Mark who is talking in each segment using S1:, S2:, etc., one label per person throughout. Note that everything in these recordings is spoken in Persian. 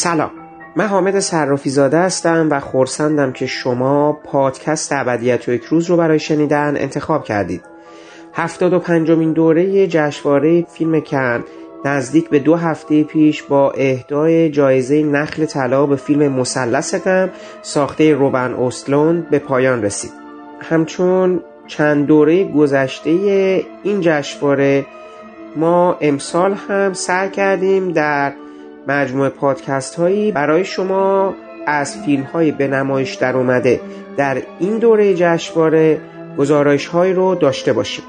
S1: سلام. من حامد صرافی زاده هستم و خورسندم که شما پادکست ابدیت و یک روز رو برای شنیدن انتخاب کردید. هفتاد و پنجمین دوره جشنواره فیلم کن نزدیک به دو هفته پیش با اهدای جایزه نخل طلا به فیلم مثلث غم ساخته روبن اوستلوند به پایان رسید. همچون چند دوره گذشته این جشنواره ما امسال هم سعی کردیم در مجموعه پادکست هایی برای شما از فیلم های به نمایش در اومده. در این دوره جشنواره گزارش هایی رو داشته باشیم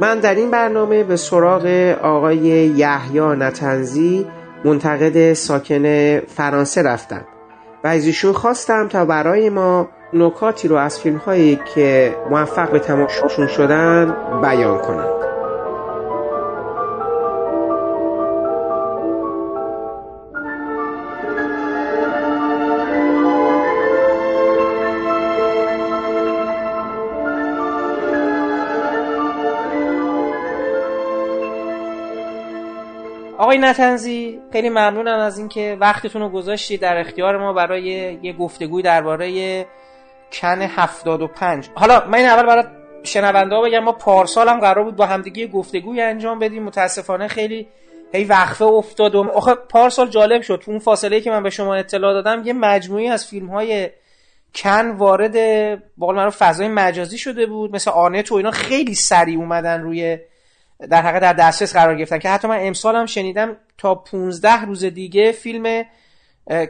S1: من در این برنامه به سراغ آقای یحیی نتنزی منتقد ساکن فرانسه رفتم. و از ایشون خواستم تا برای ما نکاتی رو از فیلم هایی که موفق به تماشاشون شدن بیان کنم.
S2: آقای نتنزی خیلی ممنونم از اینکه وقتتون رو گذاشتید در اختیار ما برای یه گفتگوی درباره کن 75 حالا من این اول برای شنونده ها بگم ما پارسال هم قرار بود با همدیگه گفتگوی انجام بدیم. متاسفانه خیلی هی وقفه افتاد و آخه پارسال جالب شد. تو اون فاصله که من به شما اطلاع دادم یه مجموعی از فیلم های کن وارد با قول فضای مجازی شده بود مثل آنت و اینا. خیلی سریع اومدن روی در حقیقت در دسترس قرار گرفتن. که حتی من امسال هم شنیدم تا 15 روز دیگه فیلم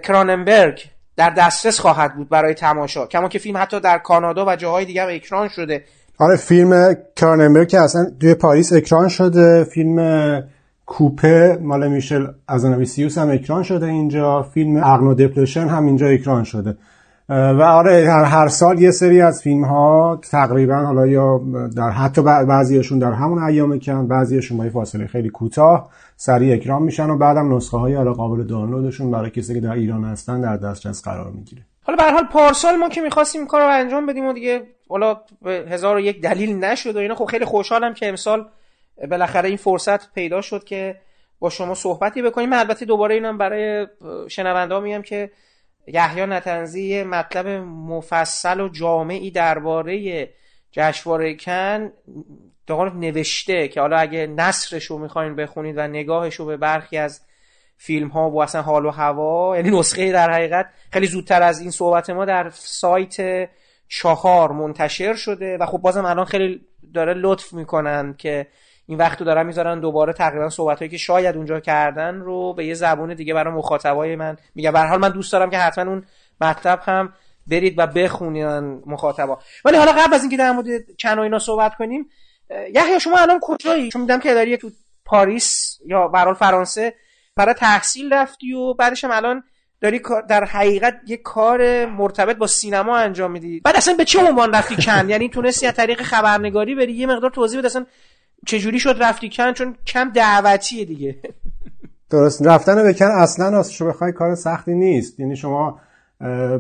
S2: کراننبرگ در دسترس خواهد بود برای تماشا. کما که فیلم حتی در کانادا و جاهای دیگه هم اکران شده.
S3: آره فیلم کراننبرگ که اصلا توی پاریس اکران شده. فیلم کوپه مال میشل ازانویسیوس هم اکران شده اینجا. فیلم اغنو دپلوشن هم اینجا اکران شده. و آره هر, سال یه سری از فیلم ها تقریبا حالا یا در حتی بعضیشون در همون ایام کن بعضیشون با فاصله خیلی کوتاه سریع اکرام میشن و بعدم نسخه های حالا قابل دانلودشون برای کسی که در ایران هستن در دسترس قرار می‌گیره.
S2: حالا به حال پارسال ما که می‌خواستیم کار رو انجام بدیم و دیگه حالا هزار و یک دلیل نشد و اینا خب خیلی خوشحالم که امسال بالاخره این فرصت پیدا شد که با شما صحبتی بکنیم. البته دوباره اینم برای شنونده میگم که یحیی نتنزی مطلب مفصل و جامعی درباره جشنواره کن نوشته که حالا اگه نصرش رو می‌خواین بخونید و نگاهش رو به برخی از فیلم ها و اصلا حال و هوا یعنی نسخه در حقیقت خیلی زودتر از این صحبت ما در سایت چهار منتشر شده و خب بازم الان خیلی داره لطف می‌کنن که این وقت رو دارن می‌ذارن دوباره تقریبا صحبت که شاید اونجا کردن رو به یه زبون دیگه برای مخاطبای من میگم به حال من دوست دارم که حتما اون مطلب هم برید و بخونین مخاطبا. ولی حالا قبل از اینکه در مورد چن و اینا صحبت کنیم یحیی شما الان کجایی؟ چون میدم که داری تو پاریس یا برال فرانسه برای تحصیل رفتی و بعدش هم الان داری در حقیقت یه کار مرتبط با سینما انجام میدی. بعد اصلا به چه عنوان رفتی کن یعنی تونستی از طریق خبرنگاری بری یه مقدار توضیح بده اصلا چجوری شد رفتی کن؟ چون کم دعوتیه دیگه.
S3: درست. رفتن به کن اصلا شما بخوای کار سختی نیست. یعنی شما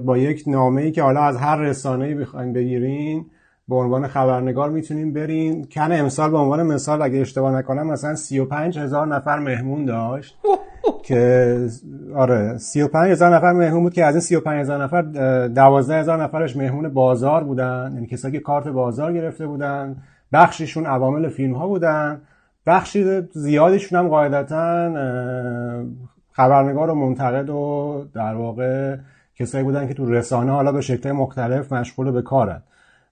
S3: با یک نامه ای که حالا از هر رسانه ای بخواین بگیرین به عنوان خبرنگار می‌تونین برین. کن امسال به عنوان مثال اگه اشتباه نکنم مثلا 35 هزار نفر مهمون داشت که آره 35 هزار نفر مهمون بود که از این 35 هزار نفر 12 هزار نفرش مهمون بازار بودن. یعنی کسایی که کارت بازار گرفته بودن. بخششون عوامل فیلم ها بودن. بخشی زیادشون هم قاعدتا خبرنگار و منتقد و در واقع کسایی بودن که تو رسانه حالا به شکل مختلف مشغول به کارن.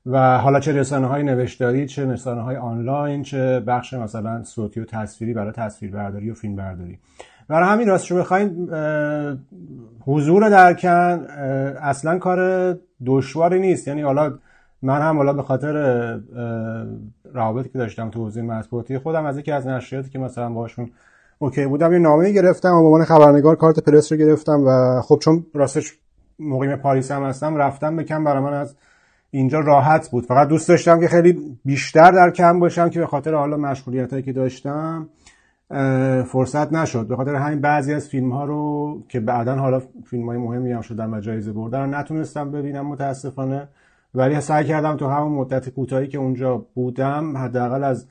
S3: و حالا چه رسانه های نوشتاری چه رسانه های آنلاین چه بخش مثلا صوتی و تصویری برای تصویربرداری و فیلم برداری برای همین راست شما بخواین حضور در کن اصلا کار دشواری نیست. یعنی حالا من هم حالا به خاطر روابطی که داشتم تو حوزه مطبوعاتی خودم از یکی از نشریاتی که مثلا باشون اوکی بودم یه نامه گرفتم و به عنوان خبرنگار کارت پرس رو گرفتم و خب چون راستش مقیم پاریس هم هستم رفتم به کم برای من از اینجا راحت بود. فقط دوست داشتم که خیلی بیشتر در کم باشم که به خاطر حالا مشغولیت هایی که داشتم فرصت نشد. به خاطر همین بعضی از فیلم ها رو که بعدا حالا فیلم های مهمی هم شدن و جایزه بردن نتونستم ببینم متاسفانه. ولی سعی کردم تو همون مدت کوتاهی که اونجا بودم حداقل از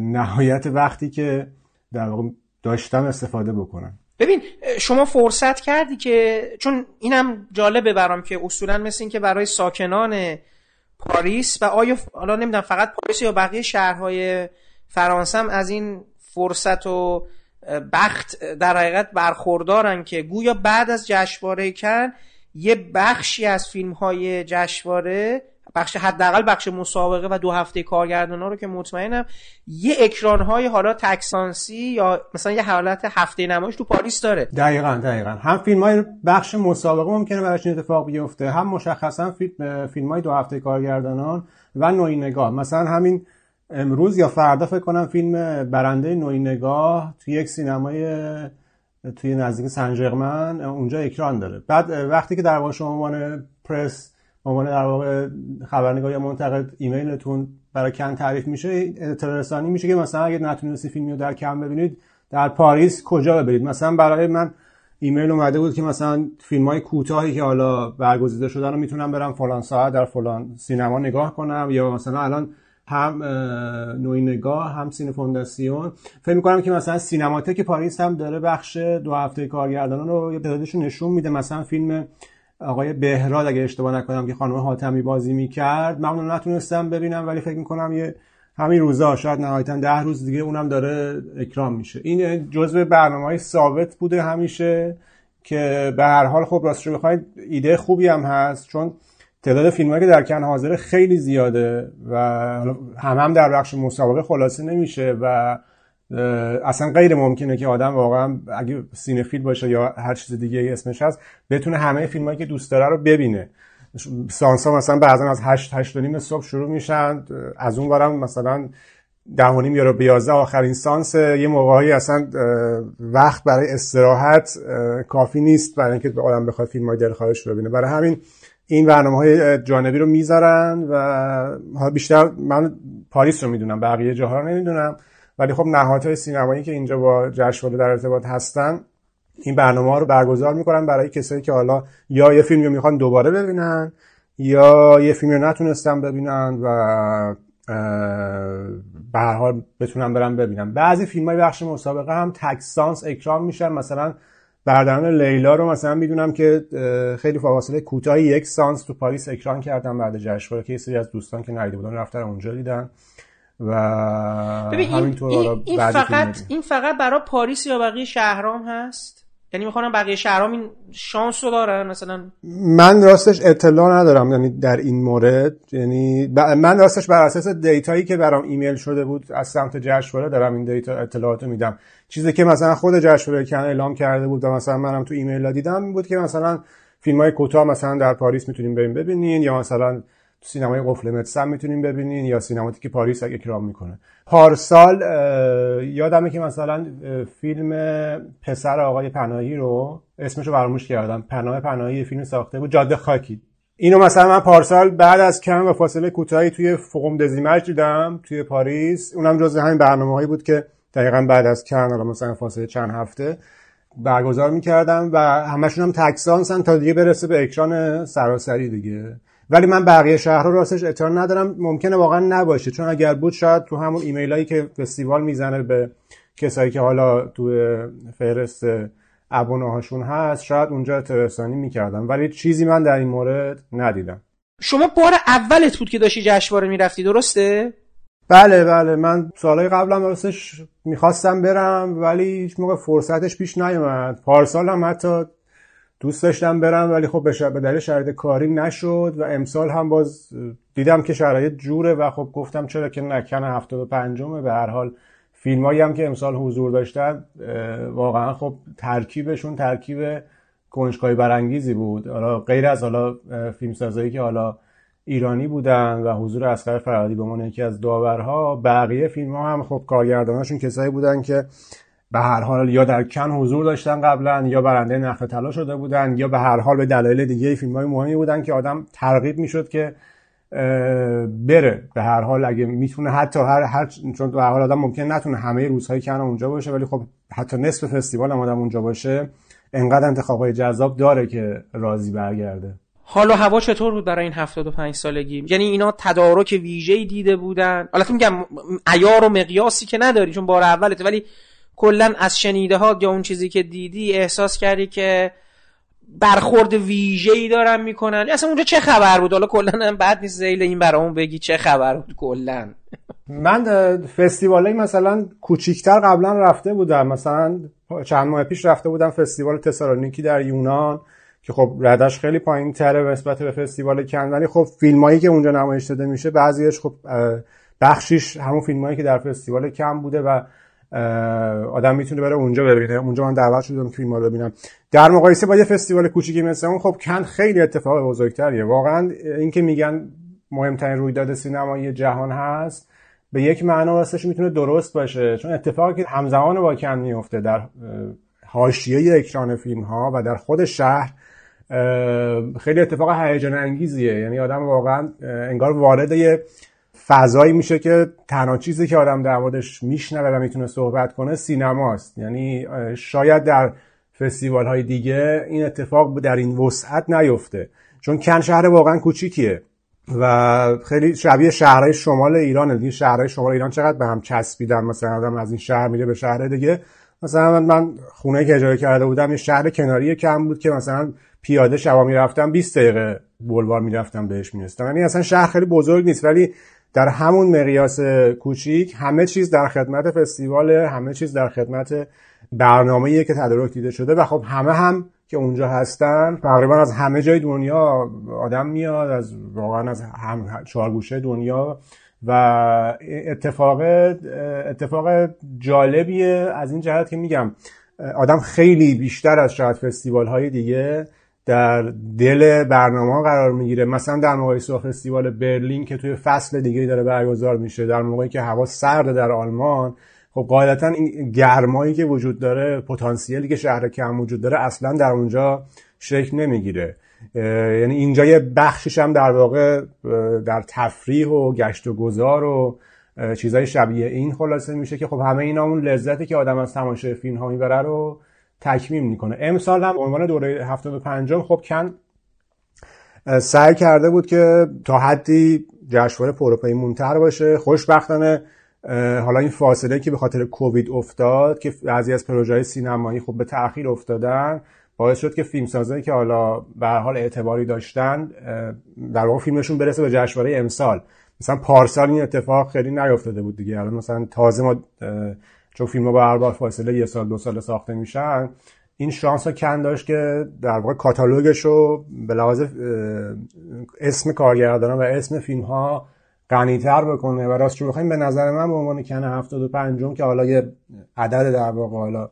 S3: نهایت وقتی که در واقع داشتم استفاده بکنم.
S2: ببین شما فرصت کردی که چون اینم جالبه برام که اصولا مثل این که برای ساکنان پاریس و آیا حالا نمی‌دونم فقط پاریس یا بقیه شهرهای فرانسه هم از این فرصت و بخت در حقیقت برخوردارن که گویا بعد از جشنواره کن یه بخشی از فیلم های جشنواره بخش حداقل بخش مسابقه و دو هفته کارگردانا رو که مطمئنم یه اکران های حالا تکسانسی یا مثلا یه حالت هفته نمایش تو پاریس داره.
S3: دقیقا دقیقا. هم فیلم های بخش مسابقه ممکنه براش اتفاق بیفته هم مشخصا فیلم های دو هفته کارگردانان و نوعی نگاه. مثلا همین امروز یا فردا فکر کنم فیلم برنده نوعی نگاه توی یک سینمای توی نزدیک سنجرمن اونجا اکران داره. بعد وقتی که در واقع شما عنوان پرس عنوان در واقع خبرنگار یا منتقد ایمیلتون برای کن تعریف میشه اطلاع میشه که مثلا اگه نتونستی فیلمی رو در کن ببینید در پاریس کجا ببرید مثلا برای من ایمیل اومده بود که مثلا فیلم های کوتاهی که حالا برگزیده شدن رو می‌تونم برم فلان ساعت در فلان سینما نگاه کنم یا مثلا الان هم نوعی نگاه هم Cinéfondation. فکر می‌کنم که مثلا سینماتک پاریس هم داره بخش دو هفته کارگردانان رو یه نشون میده. مثلا فیلم آقای بهراد اگه اشتباه نکنم که خانم حاتمی بازی می‌کرد. من نتونستم ببینم ولی فکر می‌کنم یه همین روزا شاید نهایتا ده روز دیگه اونم داره اکرام میشه. این جزء برنامه های ثابت بوده همیشه که به هر حال خب راستش بخواید ایده خوبی هم هست. چون تعداد فیلم که در کن حاضر خیلی زیاده و هم هم در بخش مسابقه خلاصه نمیشه و اصلا غیر ممکنه که آدم واقعا اگه سینفیل باشه یا هر چیز دیگه اسمش هست بتونه همه فیلم که دوست داره رو ببینه. سانسا مثلا بعضا از هشت هشت نیم صبح شروع میشن از اون برم مثلا ده و نیم یا رو بیازده آخرین سانس یه موقعی اصلا وقت برای استراحت کافی نیست برای اینکه آدم بخواد فیلم های دلخواهش رو ببینه. برای همین این برنامه های جانبی رو می‌ذارن و بیشتر من پاریس رو می‌دونم بقیه جاها رو نمی‌دونم. ولی خب نهادهای سینمایی که اینجا با جشنواره در ارتباط هستن این برنامه ها رو برگزار می‌کنن برای کسایی که حالا یا یه فیلمی رو می‌خوان دوباره ببینن یا یه فیلمی رو نتونستن ببینن و به هر حال بتونن برن ببینن. بعضی فیلم های بخش مسابقه هم تکسانس اکرام میشن. مثلا بردران لیلا رو مثلا می‌دونم که خیلی فاصله کوتاهی یک سانس تو پاریس اکران کردن بعد جشنواره که سری از دوستان که ندیده بودن رفتن اونجا دیدن و
S2: همینطور این, این, فقط این فقط برای پاریس یا بقیه شهرام هست؟ یعنی می‌خوام بقیه شهرام این شانس رو دارن مثلا
S3: من راستش اطلاع ندارم یعنی در این مورد یعنی من راستش بر اساس data یی که برام ایمیل شده بود از سمت جشنواره دارم این data اطلاعاتو میدم. چیزی که مثلا خود جشنواره کن اعلام کرده بود و مثلا منم تو ایمیل دیدم بود که مثلا فیلم های کوتاه مثلا در پاریس می‌تونیم بریم ببینین یا مثلا تو سینمای قفل مدسم می‌تونیم ببینین یا سینماتیک پاریس اکرام می‌کنه. پارسال یادمه که مثلا فیلم پسر آقای پناهی رو اسمش رو فراموش کردم. پناه پناهی فیلم ساخته بود. جاده خاکی. اینو مثلا من پارسال بعد از کم و فاصله کوتاهی توی فقوم دزیمرج دیدم توی پاریس. اونم جزء همین برنامه هایی بود که دقیقا بعد از کن حالا مثلا فاصله چند هفته برگزار می‌کردم و همشون هم تکسانسن تا دیگه برسه به اکران سراسری دیگه. ولی من بقیه شهر رو راستش اطلاع ندارم. ممکنه واقعا نباشه. چون اگر بود شاید تو همون ایمیل هایی که فستیوال می‌زنه به کسایی که حالا تو فهرست ابونه هاشون هست شاید اونجا اطلاعی می‌کردم. ولی چیزی من در این مورد ندیدم.
S2: شما بار اولت بود که داشتی جشنواره می‌رفتی درسته؟
S3: بله بله من سالهای قبلم راستش می‌خواستم برم ولی هیچ موقع فرصتش پیش نیومد. پارسال هم حتی دوست داشتم برم ولی خب به دلیل شرایط کاری نشد و امسال هم باز دیدم که شرایط جوره و خب گفتم چرا که نکنه هفته و پنجمه. به هر حال فیلمایی هم که امسال حضور داشتن واقعا خب ترکیبشون ترکیب کنجکاوی برانگیزی بود. حالا غیر از حالا فیلمسازایی که حالا ایرانی بودن و حضور اسقر فرهادی به عنوان یکی از داورها بقیه فیلم ها هم خب کارگرداناشون کسایی بودن که به هر حال یا در کن حضور داشتن قبلا یا برنده نخل طلا شده بودن یا به هر حال به دلایل دیگه فیلم های مهمی بودن که آدم ترغیب می‌شد که بره. به هر حال اگه می‌تونه حتی هر, هر چون به هر حال آدم ممکن نتونه همه روزهای کن اونجا باشه ولی خب حتی نصف فستیوال هم آدم اونجا باشه انقدر انتخابای جذاب داره که راضی برگرده.
S2: حال و هوا چطور بود برای این 75 سالگی؟ یعنی اینا تدارک ویژه‌ای دیده بودن؟ البته میگم عیار و مقیاسی که نداری چون بار اولته ولی کلا از شنیده ها یا اون چیزی که دیدی احساس کردی که برخورد ویژه ای دارن می‌کنن؟ اصلا اونجا چه خبر بود؟ حالا کلا بعد نیست زیل این برامون بگی چه خبر بود کلا.
S3: من فستیوال مثلا کوچیکتر قبلا رفته بودم. مثلا چند ماه پیش رفته بودم فستیوال تسالونیکی در یونان. که خب ردش خیلی پایین تره نسبت به فستیوال کن ولی خب فیلمایی که اونجا نمایش داده میشه بعضیش خب بخشیش همون فیلمایی که در فستیوال کم بوده و آدم می‌تونه بره اونجا ببینه. اونجا من دعوت شدم که فیلم رو ببینم. در مقایسه با یه فستیوال کوچیکی مثل اون خب کن خیلی اتفاق بزرگتریه. واقعا اینکه میگن مهمترین رویداد سینمایی جهان هست به یک معنا راستش می‌تونه درست باشه. چون اتفاقی که همزمان با کن میفته در حاشیه اکران فیلم ها و در خود شهر خیلی اتفاق هیجان انگیزیه. یعنی آدم واقعا انگار وارد یه فضایی میشه که تنها چیزی که آدم در موردش میشنوه و می‌تونه صحبت کنه سینماست. یعنی شاید در فستیوال های دیگه این اتفاق در این وسعت نیفته. چون کن شهر واقعا کوچیکیه و خیلی شبیه شهرهای شمال ایران دیگه شهرهای شمال ایران چقدر به هم چسبیدن؟ مثلا آدم از این شهر میره به شهر دیگه. مثلا من خونه که اجاره کرده بودم یه شهر کناری کم بود که مثلا پیاده شبا می‌رفتم 20 دقیقه بولوار می‌رفتم بهش میرستم یعنی اصلا شهر خیلی بزرگ نیست ولی در همون مقیاس کوچیک همه چیز در خدمت فستیوال همه چیز در خدمت برنامه‌ای که تدارک دیده شده و خب همه هم که اونجا هستن تقریبا از همه جای دنیا آدم میاد از واقعا از هم چهار گوشه دنیا و اتفاق اتفاق جالبیه از این جهت که میگم آدم خیلی بیشتر از شاید فستیوال های دیگه در دل برنامه قرار می‌گیره. مثلا در مقایسه با فستیوال برلین که توی فصل دیگه داره برگزار میشه در موقعی که هوا سرد در آلمان خب قاعدتا این گرمایی که وجود داره پتانسیلی که شهر کم وجود داره اصلا در اونجا شکل نمی‌گیره. یعنی اینجا یه بخشش هم در واقع در تفریح و گشت و گذار و چیزای شبیه این خلاصه میشه که خب همه اینا اون لذتی که آدم از تماشای فیلم ها می‌بره رو تکمیل می‌کنه. امسال هم عنوان دوره 75 خب کن سعی کرده بود که تا حدی جشنواره پروپیمونتر باشه. خوشبختانه حالا این فاصله که به خاطر کووید افتاد که بعضی از پروژه سینمایی خب به تاخیر افتادن باعث شد که فیلمسازایی که حالا به حال اعتباری داشتن در واقع فیلمشون برسه به جشنواره امسال. مثلا پارسال این اتفاق خیلی نیافتاده بود دیگه. الان مثلا تازه ما چون فیلم ها با هر فاصله یه سال دو سال ساخته میشن این شانس ها کن داشت که در واقع کاتالوگش رو به لحاظ اسم کارگردان و اسم فیلم ها غنیتر بکنه. و راست بخوایم به نظر من به عنوان کن 75 که حالا یه عدد در واقع حالا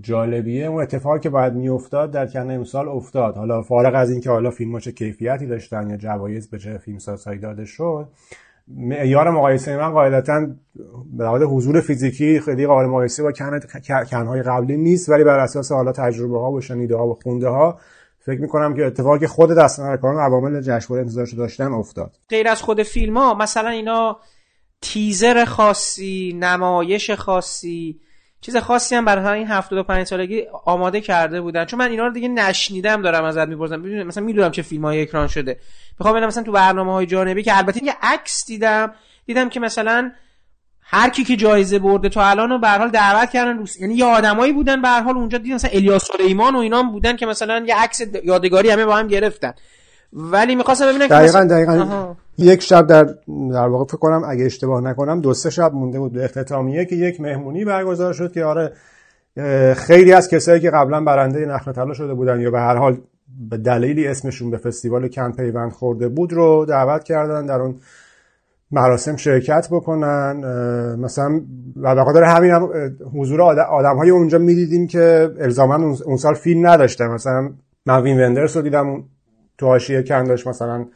S3: جالبیه اون اتفاقی که باید میافتاد در کن امسال افتاد. حالا فارغ از اینکه حالا فیلم چه کیفیتی داشتن یا جوایز به چه فیلم سازهایی داده شد معیار مقایسه من قاعدتا به حضور فیزیکی خیلی قابل مقایسه با کن کنهای قبلی نیست ولی بر اساس حالا تجربه ها و شنیده ها و خونده ها فکر می‌کنم که اتفاقی خود دستنرکاران عوامل جشنواره انتظارش داشتن افتاد.
S2: غیر از خود فیلم ها مثلا اینا تیزر خاصی نمایش خاصی چیز خاصی هم برای این 75 سالگی آماده کرده بودن. چون من اینا رو دیگه نشنیدم دارم ازت می‌پرسم. مثلا می‌دونم چه فیلم های اکران شده. می‌خوام ببینم مثلا تو برنامه های جانبی که البته یه عکس دیدم. دیدم که مثلا هر کی که جایزه برده تا الان به حال دعوت کردن روس یعنی یه آدمایی بودن به حال اونجا دیدم مثلا الیاس سلیمان و اینا بودن که مثلا یه عکس یادگاری همه با هم گرفتن. ولی می‌خواستم ببینم
S3: دقیقا دقیقا. یک شب در در واقع فکر کنم اگه اشتباه نکنم دو سه شب مونده بود به اختتامیه که یک مهمونی برگزار شد که آره خیلی از کسایی که قبلا برنده نخل طلا شده بودن یا به هر حال به دلیلی اسمشون به فستیوال کن پیوند خورده بود رو دعوت کردن در اون مراسم شرکت بکنن. مثلا و به خاطر همین هم حضور آدم های اونجا می‌دیدیم که الزاما اون سال فیلم نداشتن. مثلا من وین وندرس رو دیدم تو حاشیه کن داشت مثلا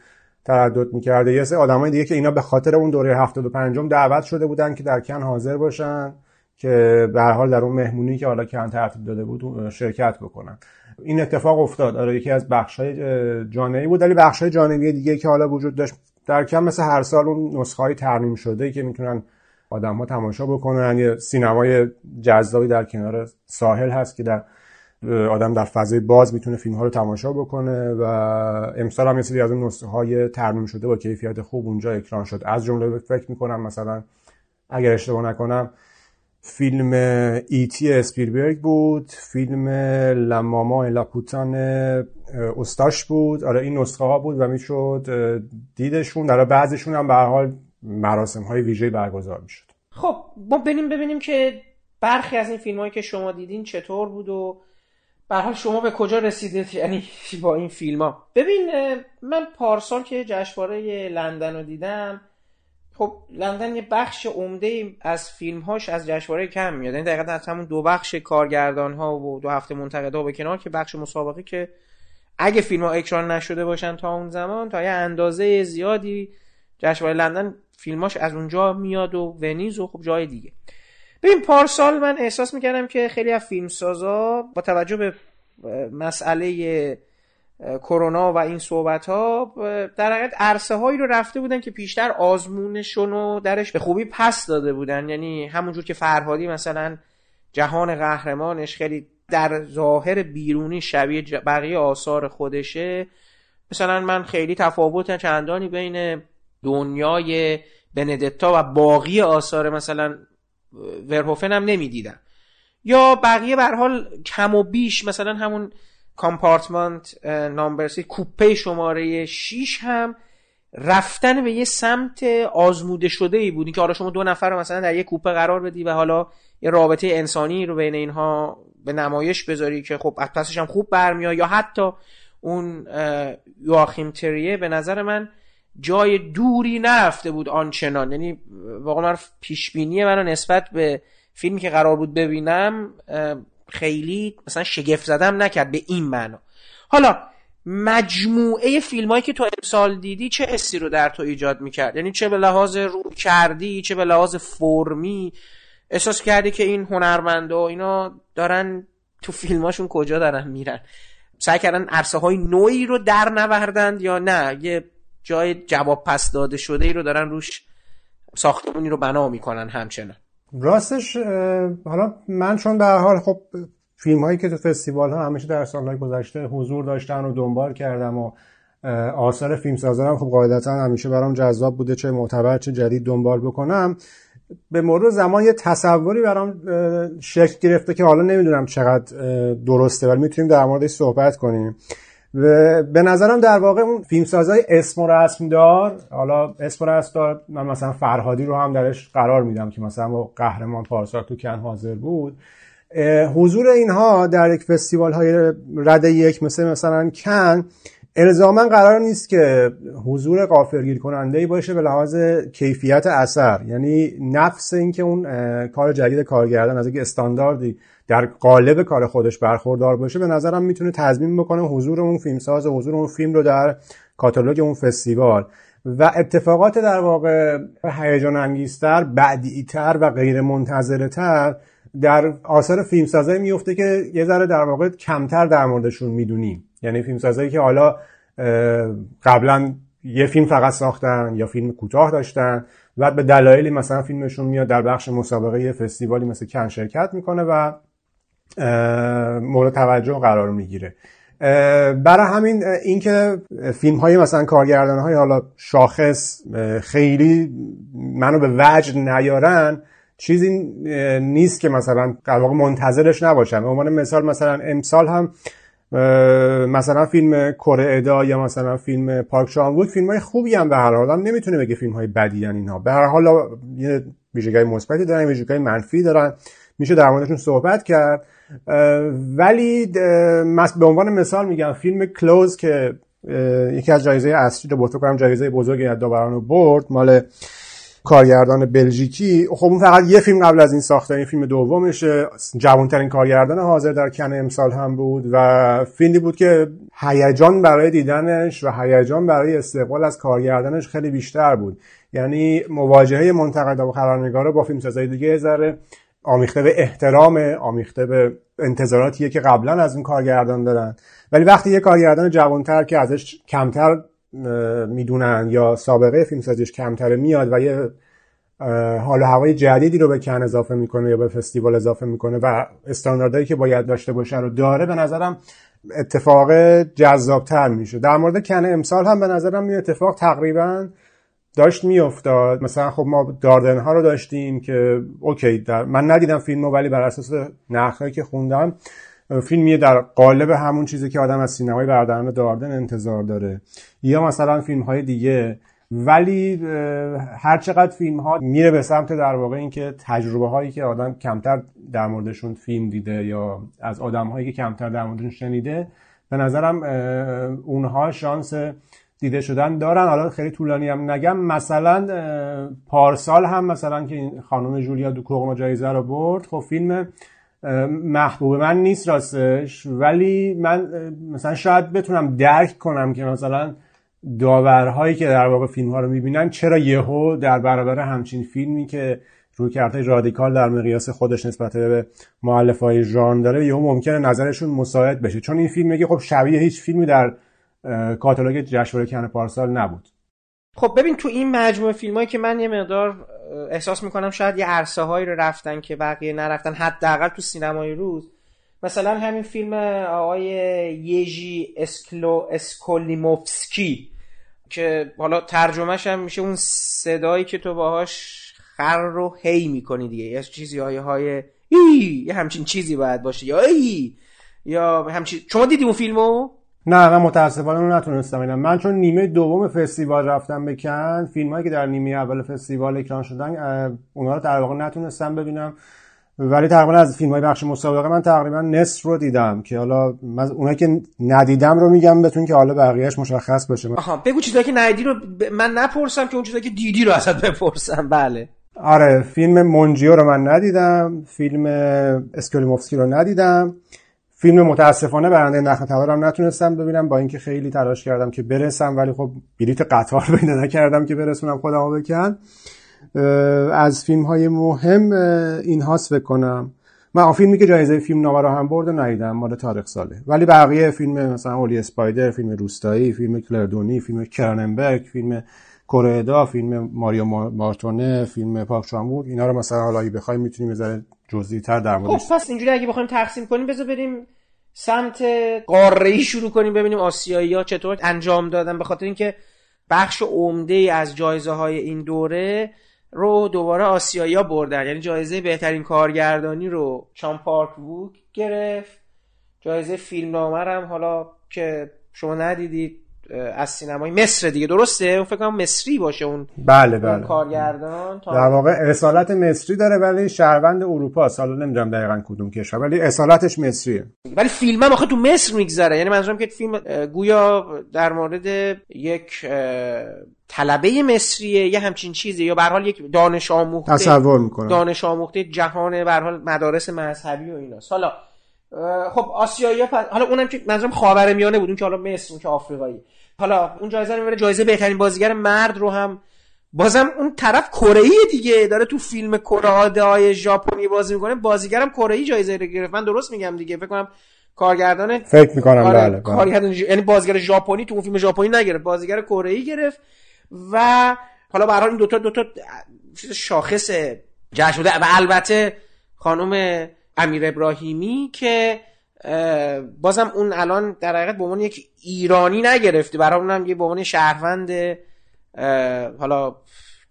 S3: تردد می‌کرده. یه سه آدمای دیگه که اینا به خاطر اون دوره 75 م دعوت شده بودن که در کن حاضر باشن که به حال در اون مهمونی که حالا کن ترتیب داده بود شرکت بکنن. این اتفاق افتاد. آره یکی از بخش‌های جانبی بود. ولی بخش‌های جانبی دیگه که حالا وجود داشت در کم مثل هر سال اون نسخه های ترمیم شده که می‌تونن آدم ها تماشا بکنن. یه سینمای جذابی در کنار ساحل هست که در آدم در فضای باز می‌تونه فیلم ها رو تماشا بکنه و امسال هم یه سری از اون نسخه های ترمیم شده با کیفیت خوب اونجا اکران شد. از جمله فکر می‌کنم مثلا اگر اشتباه نکنم فیلم ایتی اسپیلبرگ بود فیلم لماما لاپوتان استاش بود. آره این نسخه ها بود و می‌شد دیدشون. در بعضیشون هم به حال مراسم های ویژه برگزار می‌شد.
S2: خب ما بریم ببینیم که برخی از این فیلم هایی که شما دیدین چطور بود و به حال شما به کجا رسیدید؟ یعنی با این فیلم ها ببین من پارسال که جشنواره لندن رو دیدم خب لندن یه بخش عمده از فیلم هاش از جشنواره کم میاد. یعنی دقیقا از همون دو بخش کارگردان ها و دو هفته منتقد ها به کنار که بخش مسابقه که اگه فیلم ها اکران نشده باشن تا اون زمان تا یه اندازه زیادی جشنواره لندن فیلماش از اونجا میاد و ونیز و خب جای دیگه. ببین پارسال من احساس می‌کردم که خیلی از فیلمسازا با توجه به مسئله کرونا و این صحبت ها در حقیقت عرصه هایی رو رفته بودن که پیشتر آزمونشون رو درش به خوبی پس داده بودن. یعنی همونجور که فرهادی مثلا جهان قهرمانش خیلی در ظاهر بیرونی شبیه بقیه آثار خودشه. مثلا من خیلی تفاوت چندانی بین دنیای بندتا و باقی آثار مثلا ورهوفن هم نمی‌دیدم یا بقیه بر حال کم و بیش مثلا همون کامپارتمنت نامبر کوپه شماره 6 هم رفتن به یه سمت آزموده شده ای بود. که حالا شما دو نفر رو مثلا در یه کوپه قرار بدی و حالا یه رابطه انسانی رو بین اینها به نمایش بذاری که خب پسش هم خوب برمیاد. یا حتی اون یواخیم تریه به نظر من جای دوری نرفته بود آنچنان. یعنی واقعا پیش بینی منو نسبت به فیلمی که قرار بود ببینم خیلی مثلا شگفت زدم نکرد به این معنا. حالا مجموعه فیلم هایی که تو امسال دیدی چه حسی رو در تو ایجاد می‌کرد؟ یعنی چه به لحاظ رو کردی چه به لحاظ فرمی؟ احساس کردی که این هنرمنده و اینا دارن تو فیلماشون کجا دارن میرن؟ سعی کردن عرصه های نوعی رو در نوردند یا نه؟ یه جای جواب پس داده شده ای رو دارن روش ساختمونی رو بنا می‌کنن همچنان.
S3: راستش حالا من چون به حال خب فیلم هایی که تو فستیوال ها همیشه در سالهای گذشته حضور داشتن و دنبال کردم و آثار فیلم سازانم خب قاعدتا همیشه برام جذاب بوده چه معتبر چه جدید دنبال بکنم. به مرور زمان یه تصوری برام شکل گرفته که حالا نمی‌دونم چقدر درسته ولی می‌تونیم در موردش صحبت کنیم. و به نظرم در واقع اون فیلمسازای اسم و رسم دار حالا اسم و رسم دار من مثلا فرهادی رو هم درش قرار میدم که مثلا با قهرمان پارسال تو کن حاضر بود. حضور اینها در یک فستیوال های رده یک مثل مثلا کن الزاما قرار نیست که حضور قافرگیر کننده باشه به لحاظ کیفیت اثر. یعنی نفس اینکه اون کار جدید کارگردان از یک استانداردی در قالب کار خودش برخوردار باشه به نظرم می‌تونه تضمین بکنه حضور اون فیلمساز و حضور اون فیلم رو در کاتالوگ اون فستیوال. و اتفاقات در واقع هیجان انگیزتر بعدیتر و غیر منتظره در آثار فیلمسازایی میفته که یه ذره در واقع کمتر در موردشون می‌دونیم. یعنی فیلمسازایی که حالا قبلا یه فیلم فقط ساختن یا فیلم کوتاه داشتن و به دلایلی مثلا فیلمشون میاد در بخش مسابقه فستیوالی مثل کن شرکت می‌کنه و مورد توجه قرار می‌گیره. برای همین اینکه فیلم های مثلا کارگردان های حالا شاخص خیلی منو به وجد نیارن چیزی نیست که مثلا در واقع منتظرش نباشم به عنوان مثال مثلا امسال هم مثلا فیلم کره ادا یا مثلا فیلم پارک شانوود فیلم های خوبی هم به هر حال هم نمی‌تونه بگه فیلم های بدی اینها به هر حال یه ویژگی مثبتی دارن ویژگی منفی دارن. میشه در موردشون صحبت کرد. ولی به عنوان مثال میگم فیلم کلوز که یکی از جایزه اصلی رو کنم جایزه بزرگی از داوران برد مال کارگردان بلژیکی. خب اون فقط یه فیلم قبل از این ساخته این فیلم دومشه. جوانترین کارگردان حاضر در کن امسال هم بود و فیلمی بود که هیجان برای دیدنش و هیجان برای استقبال از کارگردانش خیلی بیشتر بود. یعنی مواجهه منتقد و خبرنگار با فیلم سازای دیگه ذره آمیخته به احترام آمیخته به انتظاراتیه که قبلا از اون کارگردان دارن ولی وقتی یه کارگردان جوانتر که ازش کمتر می‌دونن یا سابقه فیلمسازیش کمتره میاد و یه حال هوای جدیدی رو به کن اضافه می‌کنه یا به فستیوال اضافه می‌کنه و استانداردهایی که باید داشته باشه رو داره به نظرم اتفاق جذابتر میشه. در مورد کن امسال هم به نظرم این اتفاق تقریبا داشت میافتاد. مثلا خب ما داردن ها رو داشتیم که اوکی در من ندیدم فیلم ولی بر اساس نقدهایی که خوندم فیلمیه در قالب همون چیزی که آدم از سینمای برادران داردن انتظار داره. یا مثلا فیلم های دیگه. ولی هر چقدر فیلم ها میره به سمت در واقع اینکه تجربه هایی که آدم کمتر در موردشون فیلم دیده یا از آدم هایی که کمتر در موردشون شنیده به نظرم اونها شانس دیده شدن دارن. حالا خیلی طولانی هم نگم. مثلا پارسال هم مثلا که خانم جولیا دوکوغما جایزه رو برد خب فیلم محبوب من نیست راستش. ولی من مثلا شاید بتونم درک کنم که مثلا داورهایی که در واقع فیلم ها رو می‌بینن چرا یهو در برابر همچین فیلمی که روی کرده رادیکال در مقیاس خودش نسبت به معلف های ژان داره یهو ممکنه نظرشون مساعد بشه. چون این فیلم که خب شبیه هیچ فیلمی در کاتالوگ جشنواره کن پارسال نبود.
S2: خب ببین تو این مجموعه فیلم هایی که من یه مقدار احساس می‌کنم شاید یه عرصه هایی رو رفتن که بقیه نرفتن حداقل تو سینمای روز. مثلا همین فیلم آقای یژی اسکلو اسکولیموفسکی که حالا ترجمهش هم میشه اون صدایی که تو باهاش خر رو هی می‌کنی دیگه. یا چیزی های های ای یه همچین چیزی باید باشه. یا ای یا همچین شما دیدی اون فیلمو؟
S3: نه من متاسفانه نتونستم ببینم. من چون نیمه دوم فستیوال رفتم بکن فیلم هایی که در نیمه اول فستیوال اکران شدن اونها رو در واقع نتونستم ببینم. ولی تقریبا از فیلم های بخش مسابقه من تقریبا نصف رو دیدم که حالا من اونایی که ندیدم رو میگم بهتون که حالا بقیهش مشخص باشه
S2: آها بگو چیزایی که ندیدی رو من نپرسم که اون چیزایی که دیدی رو ازت بپرسم. بله.
S3: آره فیلم مونجیو رو من ندیدم فیلم اسکولیموفسکی رو ندیدم. فیلم متاسفانه برنده نخ طلا رو نتونستم ببینم با اینکه خیلی تلاش کردم که برسم ولی خب بلیت قطار پیدا نکردم که برسونم خودمو بکن. از فیلم های مهم این هاست بکنم من فیلمی که جایزه فیلم نوارا هم برده ندیدم مال تاریخ ساله. ولی بقیه فیلم مثلا اولی اسپایدر فیلم روستایی فیلم کلردونی فیلم کرننبرگ فیلم کوردا فیلم ماریو مارتونه فیلم پاک چامور اینا رو مثلا حالا بخوایم می‌تونیم بذاره جزئی تر در موردش
S2: خب پس اینجوری اگه بخوایم تقسیم کنیم بذار بریم سمت قاره ای شروع کنیم ببینیم آسیایی ها چطور انجام دادن. به خاطر اینکه بخش عمده از جایزه های این دوره رو دوباره آسیایی ها بردن. یعنی جایزه بهترین کارگردانی رو شان پارک بوک گرفت. جایزه فیلم هم حالا که شما ندیدید از سینمای مصر دیگه. درسته؟ اون فکر کنم مصری باشه اون
S3: بله بله.
S2: کارگردان
S3: در واقع اصالت مصری داره ولی شهروند اروپا حالا نمی‌دونم دقیقا کدوم کشور ولی اصالتش مصریه.
S2: ولی فیلم هم آخه تو مصر میگذره. یعنی منظورم که فیلم گویا در مورد یک طلبه مصریه یه همچین چیزی یا به حال یک دانش آموخته
S3: تصور می‌کنم.
S2: دانش آموخته جهان به حال مدارس مذهبی و ایناست. حالا خب آسیایی حالا اونم که منظورم خاورمیانه بود اون که حالا مصر اون که آفریقایی. حالا اون جایزه رو جایزه بهترین بازیگر مرد رو هم بازم اون طرف کره دیگه. داره تو فیلم کره های ژاپنی بازی می‌کنه. بازیگرم کره جایزه رو گرفت. من درست میگم دیگه. فکر کنم کارگردان
S3: فکر می‌کنم آره بله, بله.
S2: کارگردان یعنی بازیگر ژاپنی تو اون فیلم ژاپنی نگرفت. بازیگر کره گرفت و حالا به این دوتا دوتا چیز شاخص جشن و البته خانم امیر ابراهیمی که بازم اون الان در حقیقت به عنوان یک ایرانی نگرفته برای اونم یه به عنوان شهروند حالا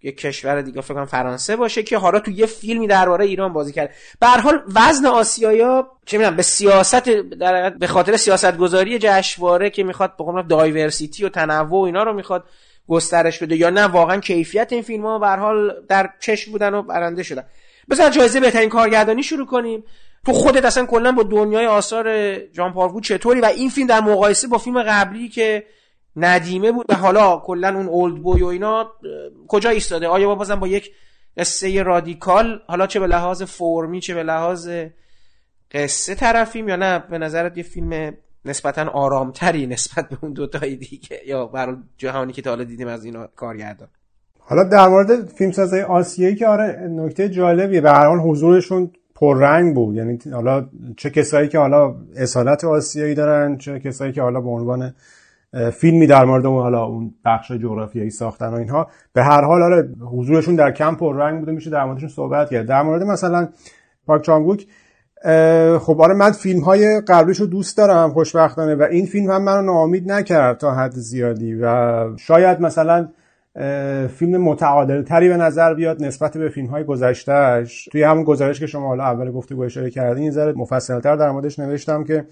S2: یک کشور دیگه فکر کنم فرانسه باشه که حالا تو یه فیلمی درباره ایران بازی کرد. به هر حال وزن آسیایا چه می‌دونم به سیاست در به خاطر سیاست گذاری جشنواره که می‌خواد به قول دایورسیتی و تنوع و اینا رو می‌خواد گسترش بده یا نه واقعا کیفیت این فیلم به حال در چشم بودن و برنده شدن. بذار جایزه بهترین کارگردانی شروع کنیم. تو خودت اصلا کلا با دنیای آثار جان پارگو چطوری؟ و این فیلم در مقایسه با فیلم قبلی که ندیمه بود و حالا کلا اون اولد بوی و اینا کجا ایستاده؟ آیا با بازم با یک قصه رادیکال؟ حالا چه به لحاظ فرمی چه به لحاظ قصه طرفیم یا نه؟ به نظرت یه فیلم نسبتا آرامتری نسبت به اون دوتای دیگه یا برای جهانی که تا حالا دیدیم از اینا کارگردان؟
S3: حالا در مورد فیلمسازهای آسیایی که آره نکته جالبیه. به هر حال حضورشون پررنگ بود. یعنی حالا چه کسایی که حالا اصالت آسیایی دارن چه کسایی که حالا به عنوان فیلمی در مورد اون حالا اون بخش جغرافیایی ساختن و اینها به هر حال آره حضورشون در کم پررنگ بوده میشه در موردشون صحبت کرد. در مورد مثلا پاک چانگوک خب آره من فیلم های قبلیش رو دوست دارم خوشبختانه و این فیلم هم منو ناامید نکرد تا حد زیادی. و شاید مثلا فیلم متعادل تری به نظر بیاد نسبت به فیلم های گذشتهش توی همون گزارش که شما حالا اول گفته اشاره کردین یه ذره مفصلتر در موردش نوشتم که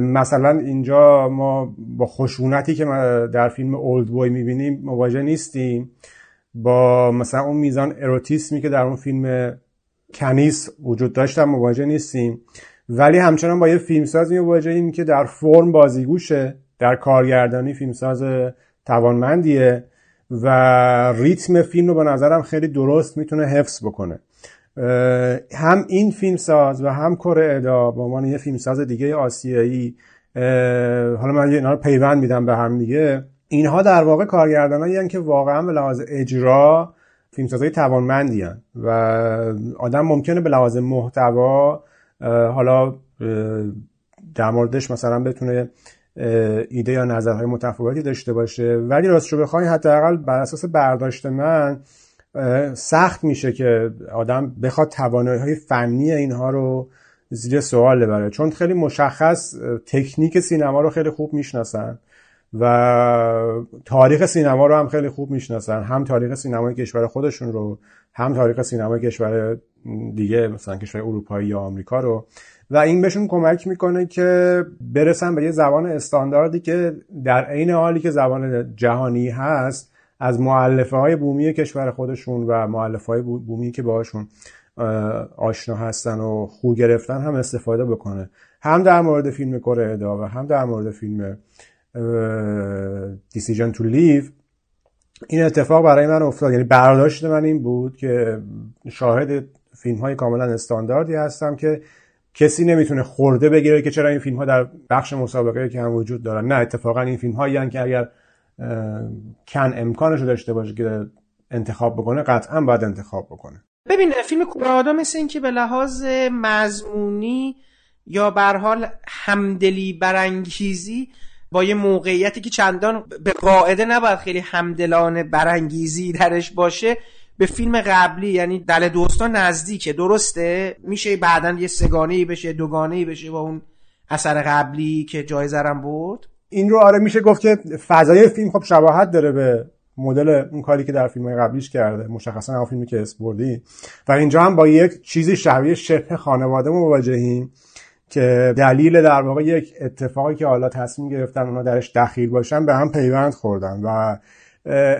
S3: مثلا اینجا ما با خشونتی که در فیلم اولد بوی می‌بینیم مواجه نیستیم. با مثلا اون میزان اروتیسمی که در اون فیلم کنیس وجود داشتن مواجه نیستیم. ولی همچنان با یه فیلمساز مواجهیم که در فرم بازیگوشه در کارگردانی فیلمساز توانمندیه. و ریتم فیلم رو به نظرم خیلی درست می‌تونه حفظ بکنه. هم این فیلمساز و هم کره ادا به عنوان یه فیلمساز دیگه آسیایی حالا من اینا رو پیوند میدم به هم دیگه. اینها در واقع کارگردانایی که واقعا به لحاظ اجرا فیلمسازهای توانمندی هن و آدم ممکنه به لحاظ محتوا حالا در موردش مثلا بتونه ایده یا نظرهای متفاوتی داشته باشه. ولی راستشو بخوای حداقل بر اساس برداشت من سخت میشه که آدم بخواد توانایی های فنی اینها رو زیر سوال ببره. چون خیلی مشخص تکنیک سینما رو خیلی خوب می‌شناسن و تاریخ سینما رو هم خیلی خوب می‌شناسن. هم تاریخ سینمای کشور خودشون رو هم تاریخ سینمای کشور دیگه مثلا کشور اروپایی یا آمریکا رو. و این بهشون کمک می‌کنه که برسن به یه زبان استانداردی که در عین حالی که زبان جهانی هست از معلفه های بومی کشور خودشون و معلفه های بومی که باهاشون آشنا هستن و خو گرفتن هم استفاده بکنه. هم در مورد فیلم کره ادا و هم در مورد فیلم دیسیژن تو لیو این اتفاق برای من افتاد. یعنی برداشت من این بود که شاهد فیلم های کاملا استانداردی هستم که کسی نمی‌تونه خورده بگیره که چرا این فیلم ها در بخش مسابقه که هم وجود دارن. نه اتفاقا این فیلم هایی که اگر کن امکانش رو داشته باشه که انتخاب بکنه قطعا باید انتخاب بکنه.
S2: ببین فیلم کورادا مثل این که به لحاظ مضمونی یا بر حال همدلی برانگیزی با یه موقعیتی که چندان به قاعده نباید خیلی همدلانه برانگیزی درش باشه به فیلم قبلی یعنی دل دوستان نزدیکه درسته؟ میشه بعدا یه سگانه ای بشه دوگانه ای بشه با اون اثر قبلی که جایزه رم برد؟
S3: این رو آره میشه گفت که فضای فیلم خب شباهت داره به مدل اون کاری که در فیلم قبلیش کرده مشخصا اون فیلمی که اسپوردی و اینجا هم با یک چیزی شبیه شبه خانواده مواجهیم که دلیل در واقع یک اتفاقی که حالا تصمیم گرفتن اونا درش دخیل باشن به هم پیوند خوردن. و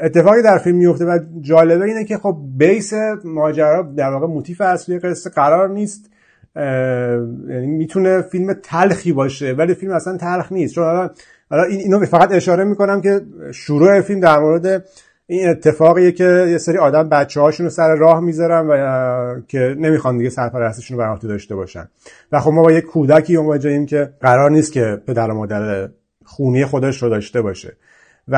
S3: اتفاقی در فیلم میفته و جالبه اینه که خب بیس ماجرا در واقع موتیف اصلی قصه قرار نیست. یعنی می‌تونه فیلم تلخی باشه ولی فیلم اصلا تلخ نیست. چون حالا حالا اینو فقط اشاره می‌کنم که شروع فیلم در مورد این اتفاقیه که یه سری آدم بچه هاشون رو سر راه می‌ذارن و که نمی‌خوان دیگه سرپرستشون رو بر داشته باشن. و خب ما با یه کودکی مواجهیم که قرار نیست که پدر و مادر خونی خودش رو داشته باشه. و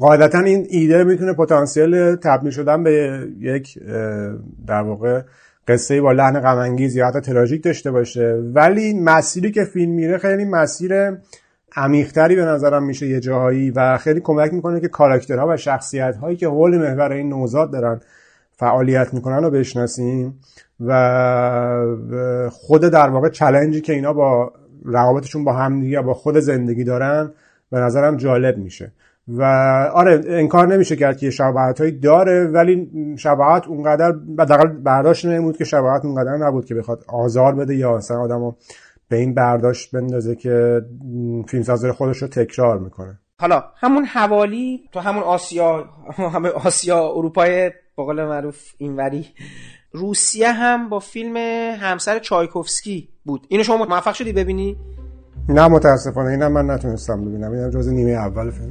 S3: قاعدتا این ایده می‌تونه پتانسیل تبدیل شدن به یک در واقع قصه با لحن غم یا حتی تراژیک داشته باشه. ولی مسیری که فیلم میره خیلی مسیر عمیقتری به نظرم میشه یه جاهایی و خیلی کمک می‌کنه که کاراکترها و شخصیت هایی که حول محور این نوزاد دارن فعالیت می‌کنن رو بشناسیم و خود در واقع چلنجی که اینا با رقابتشون با همدیگه با خود زندگی دارن به نظرم جالب میشه. و آره انکار نمیشه کرد که شباهت هایی داره ولی شباهت اونقدر بدقل برداشت نمود که شباهت اونقدر نبود که بخواد آزار بده یا اصلا آدم به این برداشت بندازه که فیلمساز خودش رو تکرار می‌کنه.
S2: حالا همون حوالی تو همون آسیا همه آسیا اروپای بقول معروف اینوری. روسیه هم با فیلم همسر چایکوفسکی بود. اینو شما موفق شدی ببینی؟
S3: نه متاسفانه. اینم من نتونستم ببینم. اینم جز نیمه اول فیلم.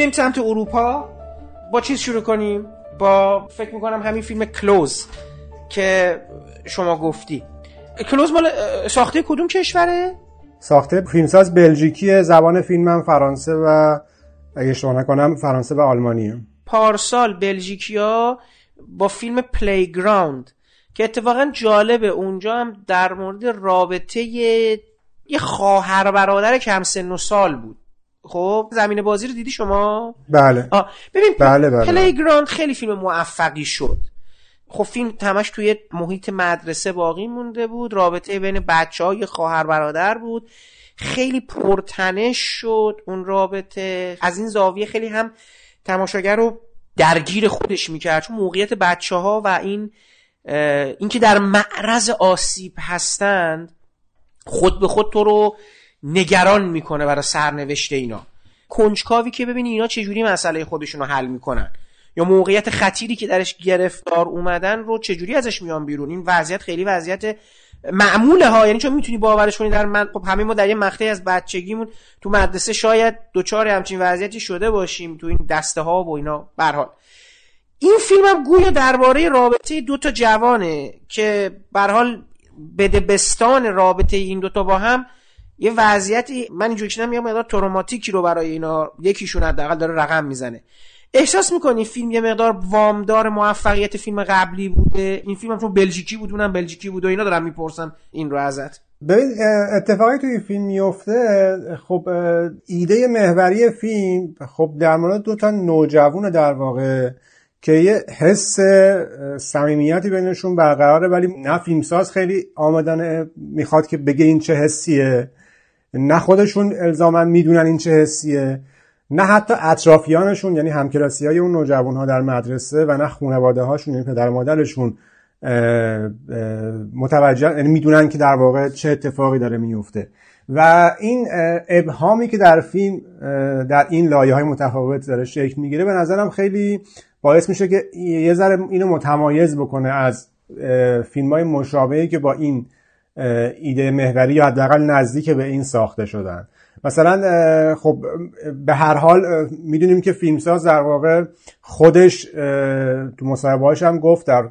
S2: بیایم سمت اروپا با چیز شروع کنیم؟ با فکر می‌کنم همین فیلم Close که شما گفتی. Close مال ساخته کدوم کشوره؟
S3: ساخته فیلمساز بلژیکی زبان فیلمم فرانسه و اگه اشتباه نکنم فرانسه و آلمانیه.
S2: پارسال بلژیکیا با فیلم Playground که اتفاقا جالبه اونجا هم در مورد رابطه یه خواهر برادر کم سن و سال بود. خب زمین بازی رو دیدی شما؟
S3: بله.
S2: آه. ببین
S3: بله بله.
S2: Playground خیلی فیلم موفقی شد. خب فیلم تمش توی محیط مدرسه باقی مونده بود رابطه بین بچه های خواهر برادر بود. خیلی پرتنش شد اون رابطه. از این زاویه خیلی هم تماشاگر رو درگیر خودش می‌کرد. چون موقعیت بچه ها و این اینکه در معرض آسیب هستند خود به خود تو رو نگران می‌کنه برای سرنوشت اینا. کنجکاوی که ببینی اینا چجوری مسئله خودشون رو حل می‌کنن. یا موقعیت خطیری که درش گرفتار اومدن رو چجوری ازش میان بیرون. این وضعیت خیلی وضعیت معموله ها. یعنی چون می‌تونی باورش کنی در من خب همه ما در یه مقطعی از بچگیمون تو مدرسه شاید دوچار همچین وضعیتی شده باشیم تو این دسته ها و اینا. حال. این فیلم هم گویا درباره رابطه دو تا جوانه که به حال بدبستان رابطه این دوتا با هم یه وضعیتی من اینجوری چیزم یه مقدار تروماتیکی رو برای اینا یکیشون حداقل داره رقم می‌زنه. احساس می‌کنی فیلم یه مقدار وامدار موفقیت فیلم قبلی بوده؟ این فیلم هم بلژیکی بود اونم بلژیکی بود و اینا دارم می‌پرسن این رو ازت.
S3: ببین اتفاقی توی فیلم میفته خب ایده محوری فیلم خب در مورد دو تا نوجوان در واقع که یه حس صمیمیتی بینشون برقراره ولی نه فیلمساز خیلی آمدن می‌خواد که بگه این چه حسیه. نه خودشون الزاما می‌دونن این چه حسیه نه حتی اطرافیانشون یعنی همکلاسی های اون نوجوان ها در مدرسه و نه خانواده هاشون یعنی پدر مادرشون متوجه یعنی می‌دونن که در واقع چه اتفاقی داره میفته و این ابهامی که در فیلم در این لایه های متفاوت داره شکل می‌گیره به نظرم خیلی باعث میشه که یه ذره اینو متمایز بکنه از فیلم های مشابهی که با این ایده محوری یا حداقل نزدیک به این ساخته شدن. مثلا خب به هر حال می‌دونیم که فیلمساز در واقع خودش تو مصاحبه‌هاش هم گفت در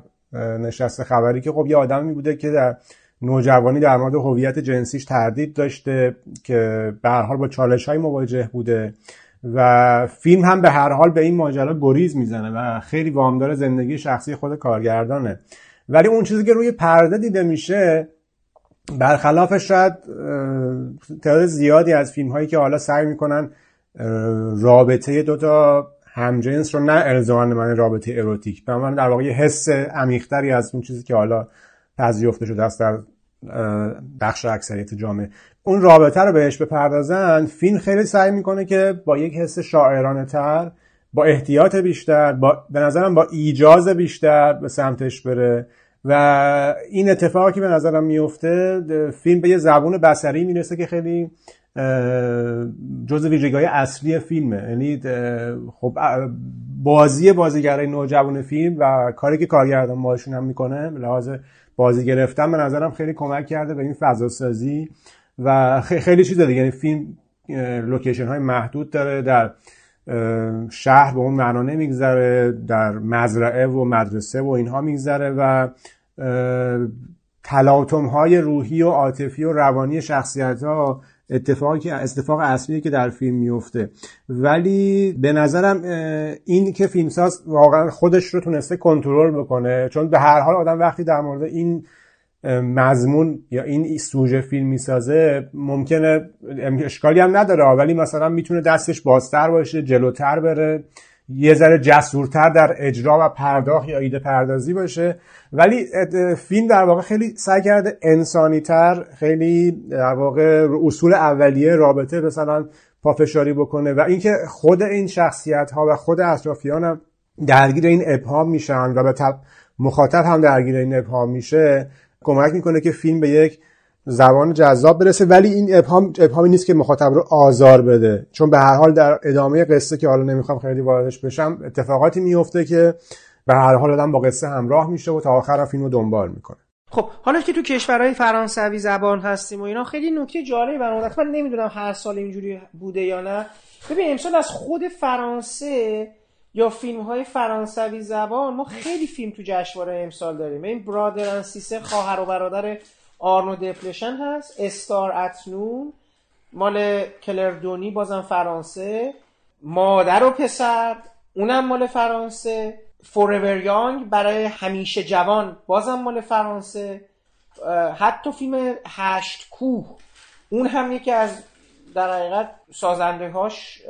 S3: نشست خبری که خب یه آدمی بوده که در نوجوانی در مورد هویت جنسیش تردید داشته که به هر حال با چالش های مواجه بوده و فیلم هم به هر حال به این ماجرا گریز می‌زنه و خیلی وامدار زندگی شخصی خود کارگردانه. ولی اون چیزی که روی پرده دیده میشه برخلاف شاید تعداد زیادی از فیلم هایی که حالا سعی می‌کنن رابطه دوتا همجنس رو نه الزاما من رابطه اروتیک به من در واقع یه حس عمیقتری از اون چیزی که حالا پذیرفته شده است در بخش اکثریت جامعه. اون رابطه رو بهش بپردازن فیلم خیلی سعی می‌کنه که با یک حس شاعرانه تر با احتیاط بیشتر با به نظرم با ایجاز بیشتر به سمتش بره. و این اتفاقی که به نظرم میفته فیلم به یه زبون بسری می‌رسه که خیلی جز ویژگی اصلی فیلمه. یعنی خب بازی بازیگرای نوجوان فیلم و کاری که کارگردان باشون هم می‌کنه لحاظ بازی گرفتن به نظرم خیلی کمک کرده به این فضا سازی و خیلی چیز دیگه. یعنی فیلم لوکیشن های محدود داره در شهر به اون معنا نمیگذره در مزرعه و مدرسه و اینها میگذره و تلاطم های روحی و عاطفی و روانی شخصیت ها اتفاقی اتفاق اصلی که در فیلم میفته ولی به نظرم این که فیلمساز واقعا خودش رو تونسته کنترل بکنه چون به هر حال آدم وقتی در مورد این مضمون یا این سوژه فیلم می‌سازه ممکنه اشکالی هم نداره ولی مثلا می‌تونه دستش بازتر باشه جلوتر بره یه ذره جسورتر در اجرا و پرداخت یا ایده پردازی باشه. ولی فیلم در واقع خیلی سعی کرده انسانی تر خیلی در واقع اصول اولیه رابطه مثلا پافشاری بکنه و اینکه خود این شخصیت ها و خود اطرافیان هم درگیر این ابهام میشن و به مخاطب هم درگیر این ابهام میشه کمک می‌کنه که فیلم به یک زبان جذاب برسه. ولی این ابهام ابهامی نیست که مخاطب رو آزار بده. چون به هر حال در ادامه قصه که حالا نمی‌خوام خیلی واردش بشم اتفاقاتی میفته که به هر حال آدم با قصه همراه میشه و تا آخر فیلم رو دنبال می‌کنه.
S2: خب حالا که تو کشورهای فرانسوی زبان هستیم و اینا خیلی نکته جالبی برام من نمی‌دونم هر سال اینجوری بوده یا نه. ببین امسال از خود فرانسه یا فیلم های فرانسوی زبان ما خیلی فیلم تو جشنواره امسال داریم. این برادر سیسر خواهر و برادر آرنو دپلشن هست استار اتنون مال کلردونی بازم فرانسه. مادر و پسر اونم مال فرانسه. فورور یانگ برای همیشه جوان بازم مال فرانسه. حتی فیلم هشت کوه اون هم یکی از در حقیقت سازنده هاش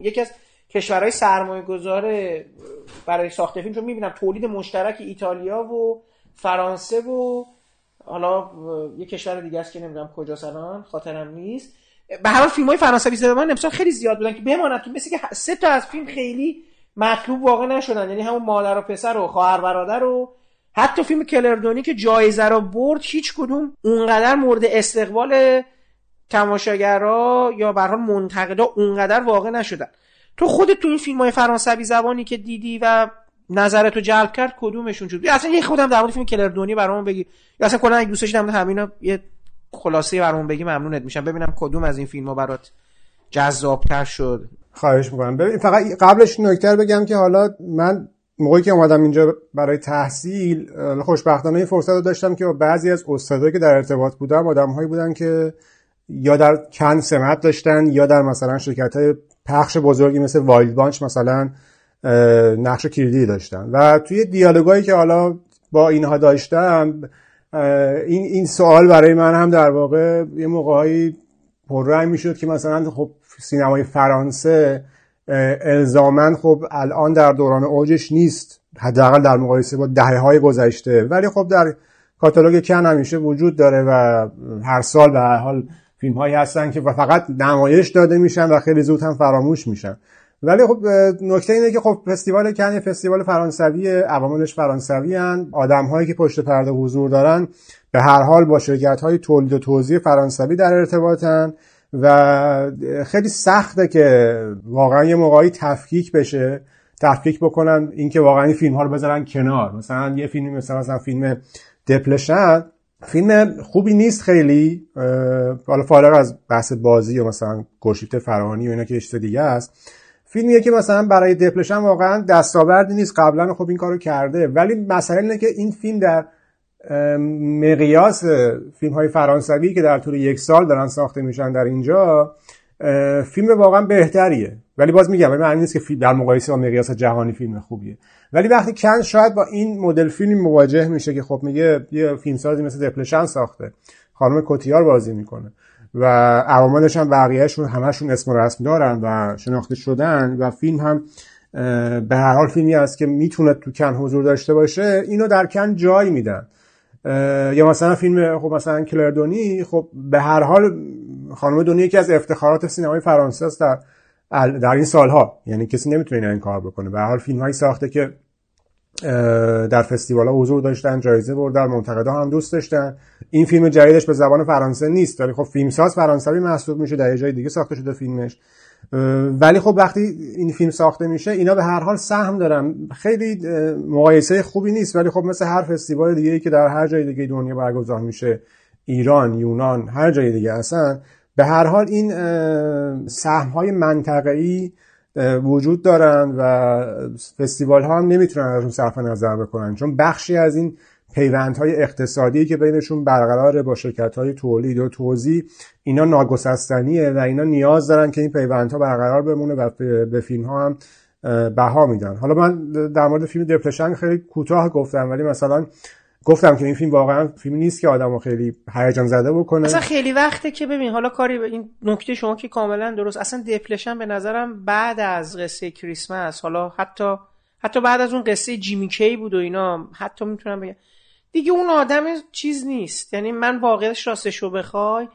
S2: یکی از کشورهای سرمایه گذاره برای ساخت فیلم چون می‌بینم تولید مشترک ایتالیا و فرانسه و حالا یه کشور دیگه است که نمی‌دونم کجا الان خاطرم نیست. به هر فیلم های فرانسوی زبان امسال خیلی زیاد بودن که بماند تو مثل که سه تا از فیلم خیلی مطلوب واقع نشدن. یعنی همون مادر و پسر و خواهر برادر و حتی فیلم کلردونی که جایزه رو برد هیچ کدوم اونقدر مورد استقبال تماشاگرها یا به حال منتقدا اونقدر واقع نشدن. تو خودت تو این فیلم های فرانسوی زبانی که دیدی و نظرتو جلب کرد کدومشون شد اصلا یه خودم در مورد فیلم کلردونی برامون بگی. یا اصلا کلا اگه دوستش در همینا یه خلاصه برامون بگی ممنونت میشم. ببینم کدوم از این فیلم ها برات جذابتر شد.
S3: خواهش می‌کنم. ببین فقط قبلش نکته بگم که حالا من موقعی که اومدم اینجا برای تحصیل خوشبختانه این فرصت رو داشتم که بعضی از استادایی که در ارتباط بودم آدمهایی بودن که یا در کن سمت داشتن یا در مثلا شرکت های پخش بزرگی مثل Wild Bunch مثلا نقش کلیدی داشتن. و توی دیالوگایی که حالا با اینها داشتم این این سوال برای من هم در واقع یه موقعی پررنگ می‌شد که مثلا خب سینمای فرانسه الزاما خب الان در دوران اوجش نیست. حداقل در مقایسه با دهه های گذشته. ولی خب در کاتالوگ کن همیشه وجود داره و هر سال به هر حال فیلم هایی هستن که فقط نمایش داده میشن و خیلی زود هم فراموش میشن. ولی خب نکته اینه که خب فستیوال کن فستیوال فرانسوی عواملش فرانسوی هن. آدم هایی که پشت پرده حضور دارن به هر حال با شرکت های تولید و توزیع فرانسوی در ارتباطن و خیلی سخته که واقعا یه موقعی تفکیک بشه تفکیک بکنن اینکه واقعا این فیلم ها رو بذارن کنار. مثلا یه فیلمی مثلا مثلا فیلم دپلشن فیلم خوبی نیست خیلی حالا فارغ از بحث بازی و مثلا گرشیفت فرهانی و اینا که چیز دیگه است فیلمیه که مثلا برای دپلشن واقعا دستاوردی نیست. قبلا خب این کارو کرده. ولی مسئله اینه که این فیلم در مقیاس فیلم های فرانسوی که در طول یک سال دارن ساخته میشن در اینجا فیلم واقعا بهتریه. ولی باز میگم معنی نیست که در مقایسه با مقیاس جهانی فیلم خوبیه. ولی وقتی کن شاید با این مدل فیلم مواجه میشه که خب میگه یه فیلمسازی مثل دپلشن ساخته. خانم کوتیار بازی می‌کنه. و عواملش هم بقیهشون همشون اسم و رسم دارن و شناخته شدن و فیلم هم به هر حال فیلمی است که می‌تونه تو کن حضور داشته باشه اینو در کن جای میدن. یا مثلا فیلم خب مثلا کلردونی خب به هر حال خانم دونی یکی از افتخارات سینمای فرانسه است در در این سالها. یعنی کسی نمی‌تونه این کار بکنه. به حال فیلم ساخته که در فستیوال ها حضور داشتن جایزه بردن منتقدا هم دوست داشتن. این فیلم جدیدش به زبان فرانسه نیست. ولی خب فیلمساز فرانسوی محسوب میشه در جای دیگه ساخته شده فیلمش. ولی خب وقتی این فیلم ساخته میشه اینا به هر حال سهم دارن. خیلی مقایسه خوبی نیست. ولی خب مثل هر فستیوال دیگه که در هر جای دیگه دنیا برگزار میشه ایران یونان هر جای دیگه هستن به هر حال این سهم های منطقه‌ای وجود دارن و فستیوال ها هم نمی‌تونن ازشون صرف نظر بکنن. چون بخشی از این پیوندهای اقتصادی که بینشون برقراره با شرکت های تولید و توزیع اینا ناگسستنیه و اینا نیاز دارن که این پیوندها برقرار بمونه و به فیلم ها هم بها میدن. حالا من در مورد فیلم دپرشن خیلی کوتاه گفتم ولی مثلا گفتم که این فیلم واقعا فیلم نیست که آدمو خیلی هیجان زده بکنه.
S2: اصلا خیلی وقته که ببین حالا کاری به این نکته شما که کاملا درست اصلا دپلشن به نظرم بعد از قصه کریسمس حالا حتی حتی بعد از اون قصه جیمی کی بود و اینا حتی می‌تونم بگم. دیگه اون آدم چیز نیست. یعنی من واقعش راستش رو بخوای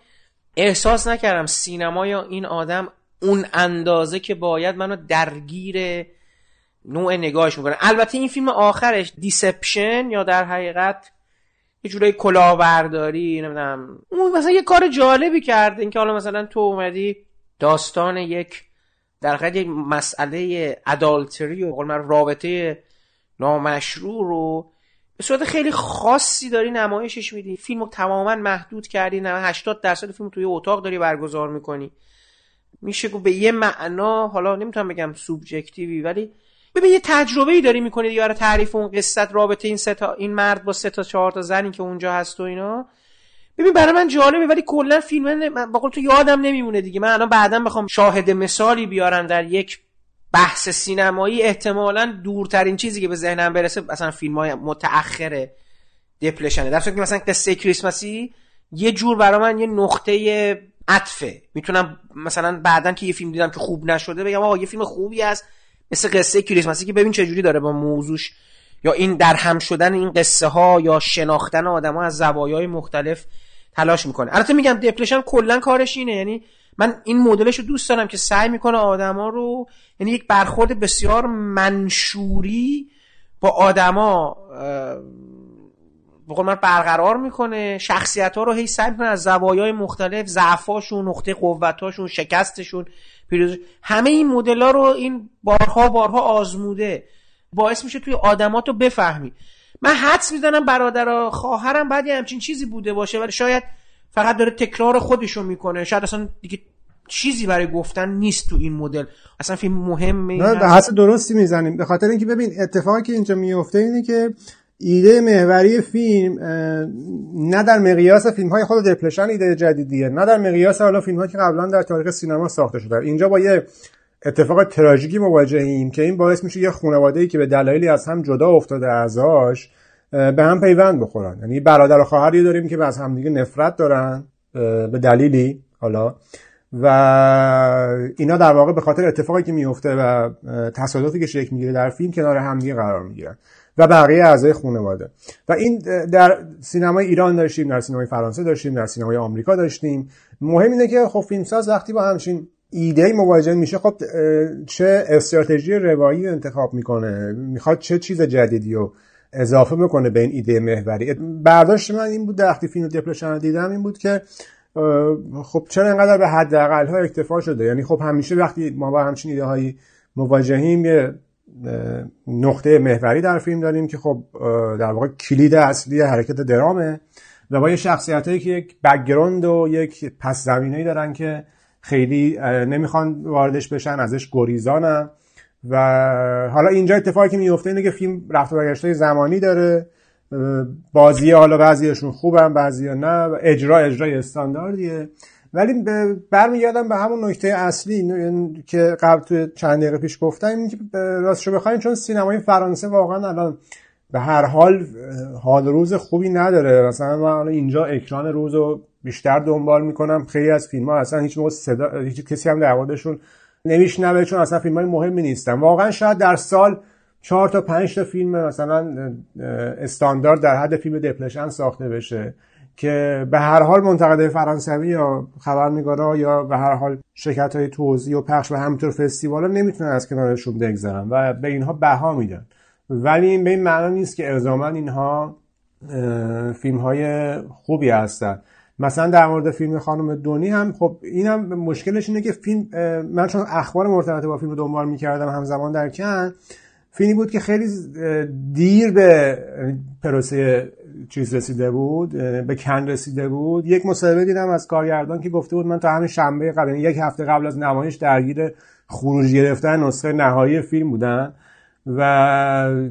S2: احساس نکردم سینما یا این آدم اون اندازه که باید منو درگیر نوع نگاهش می‌کنه. البته این فیلم آخرش دیسپشن یا در حقیقت یه جورای کلاهبرداری نمی‌دونم. اون مثلا یه کار جالبی کرده اینکه حالا مثلا تو اومدی داستان یک در حقیقت یک مسئله ادالتری و رابطه نامشروع رو به صورت خیلی خاصی داری نمایشش میدی. فیلمو تماما محدود کردی نه 80 درصد فیلم توی اتاق داری برگزار می‌کنی. میشه گفت به یه معنا حالا نمی‌تونم بگم سوبژکتیوی ولی ببین یه تجربه ای داری می‌کنی دیگه. تعریف اون قصت رابطه این سه تا این مرد با سه تا چهار تا زنی که اونجا هست و اینا. ببین برای من جالبه ولی کلا فیلم من با تو یادم نمیمونه دیگه. من الان بعدا بخوام شاهد مثالی بیارم در یک بحث سینمایی. احتمالا دورترین چیزی که به ذهنم برسه مثلا فیلم های متأخر دپلشنه در که مثلا قصه کریسمسی یه جور برای من یه نقطه عطفه. می‌تونم مثلا بعدا که یه فیلم دیدم که خوب نشده بگم آقا یه فیلم خوبی است مثل قصه کریسمسی که ببین جوری داره با موضوعش یا این در هم شدن این قصه ها یا شناختن آدم ها از زوایای مختلف تلاش می‌کنه. البته میگم دپلشن کلا کارش اینه. یعنی من این مدلش رو دوست دارم که سعی می‌کنه آدما رو یعنی یک برخورد بسیار منشوری با آدما بقول من برقرار می‌کنه. شخصیت ها رو هی سعی می‌کنه از زوایای مختلف ضعفاشون نقطه قوتاشون شکستشون پیروز همه این مدل ها رو این بارها بارها آزموده. باعث میشه توی آدمات رو بفهمی. من حدس می‌زنم برادر خواهرم بعد یه همچین چیزی بوده باشه ولی شاید فقط داره تکرار خودشو می‌کنه. شاید اصلا دیگه چیزی برای گفتن نیست تو این مدل. اصلا فیلم مهمه
S3: نه حس درستی می‌زنیم. به خاطر اینکه ببین اتفاقی که اینجا میفته اینه که ایده محوری فیلم نه در مقیاس فیلم های خود دپلشن ایده جدیدیه نه در مقیاس حالا فیلم که قبلا در تاریخ سینما ساخته شده. اینجا با یه اتفاق تراژیکی مواجهیم که این باعث میشه یه خانواده ای که به دلایلی از هم جدا افتاده اعضاش به هم پیوند بخورن. یعنی برادر و خواهری داریم که از همدیگه نفرت دارن به دلیلی حالا. و اینا در واقع به خاطر اتفاقی که میفته و تصادفی که شکل می‌گیره در فیلم کنار همدیگه قرار می‌گیرن. و بقیه اعضای خانواده. و این در سینمای ایران داشتیم در سینمای فرانسه داشتیم در سینمای آمریکا داشتیم. مهم اینه که خب فیلمساز وقتی با همچین ایده مواجه میشه خب چه استراتژی روایی انتخاب می‌کنه می‌خواد چه چیز جدیدی رو اضافه بکنه به این ایده محوری. برداشت من این بود وقتی فیلم دپلشن دیدم این بود که خب چرا انقدر به حداقل ها اکتفا شده؟ یعنی خب همیشه وقتی ما با همچین ایده هایی مواجهیم یه نقطه محوری در فیلم داریم که خب در واقع کلید اصلی حرکت درامه و با یه شخصیت هایی که یک background و یک پس زمینه دارن که خیلی نمی‌خوان واردش بشن ازش گریزانن و حالا اینجا اتفاقی که میفته اینه که فیلم رفت و برگشت زمانی داره. بازی حالا بعضیشون خوبن بعضی نه اجرا اجرای استانداردیه. ولی برمیگردم به همون نکته اصلی که قبل تو چند دقیقه پیش گفتم این که راستشو بخوایم چون سینمای فرانسه واقعا الان به هر حال حال روز خوبی نداره. مثلا من اینجا اکران روز رو بیشتر دنبال می‌کنم. خیلی از فیلم ها اصلا هیچ موقع صدا هیچ کسی هم در موردشون نمیشنوه چون اصلا فیلم های مهمی نیستن. واقعا شاید در سال چهار تا پنج تا فیلم مثلا استاندارد در حد فیلم دپلشن ساخته بشه. که به هر حال منتقده فرانسوی یا خبرنگارا یا به هر حال شرکت های توزیع و پخش و همینطور فستیوالا نمی‌تونن از کنارشون بگذرن و به اینها بها میدن. ولی این به این معنا نیست که الزاما اینها فیلم های خوبی هستن. مثلا در مورد فیلم خانم دونی هم خب اینم مشکلش اینه که فیلم من چون اخبار مرتبط با فیلم رو دنبال می‌کردم همزمان در کن فیلمی بود که خیلی دیر به پروسه چیز رسیده بود به کن رسیده بود. یک مصاحبه دیدم از کارگردان که گفته بود من تا همین شنبه قبل یک هفته قبل از نمایش درگیر خروج گرفتن نسخه نهایی فیلم بودن. و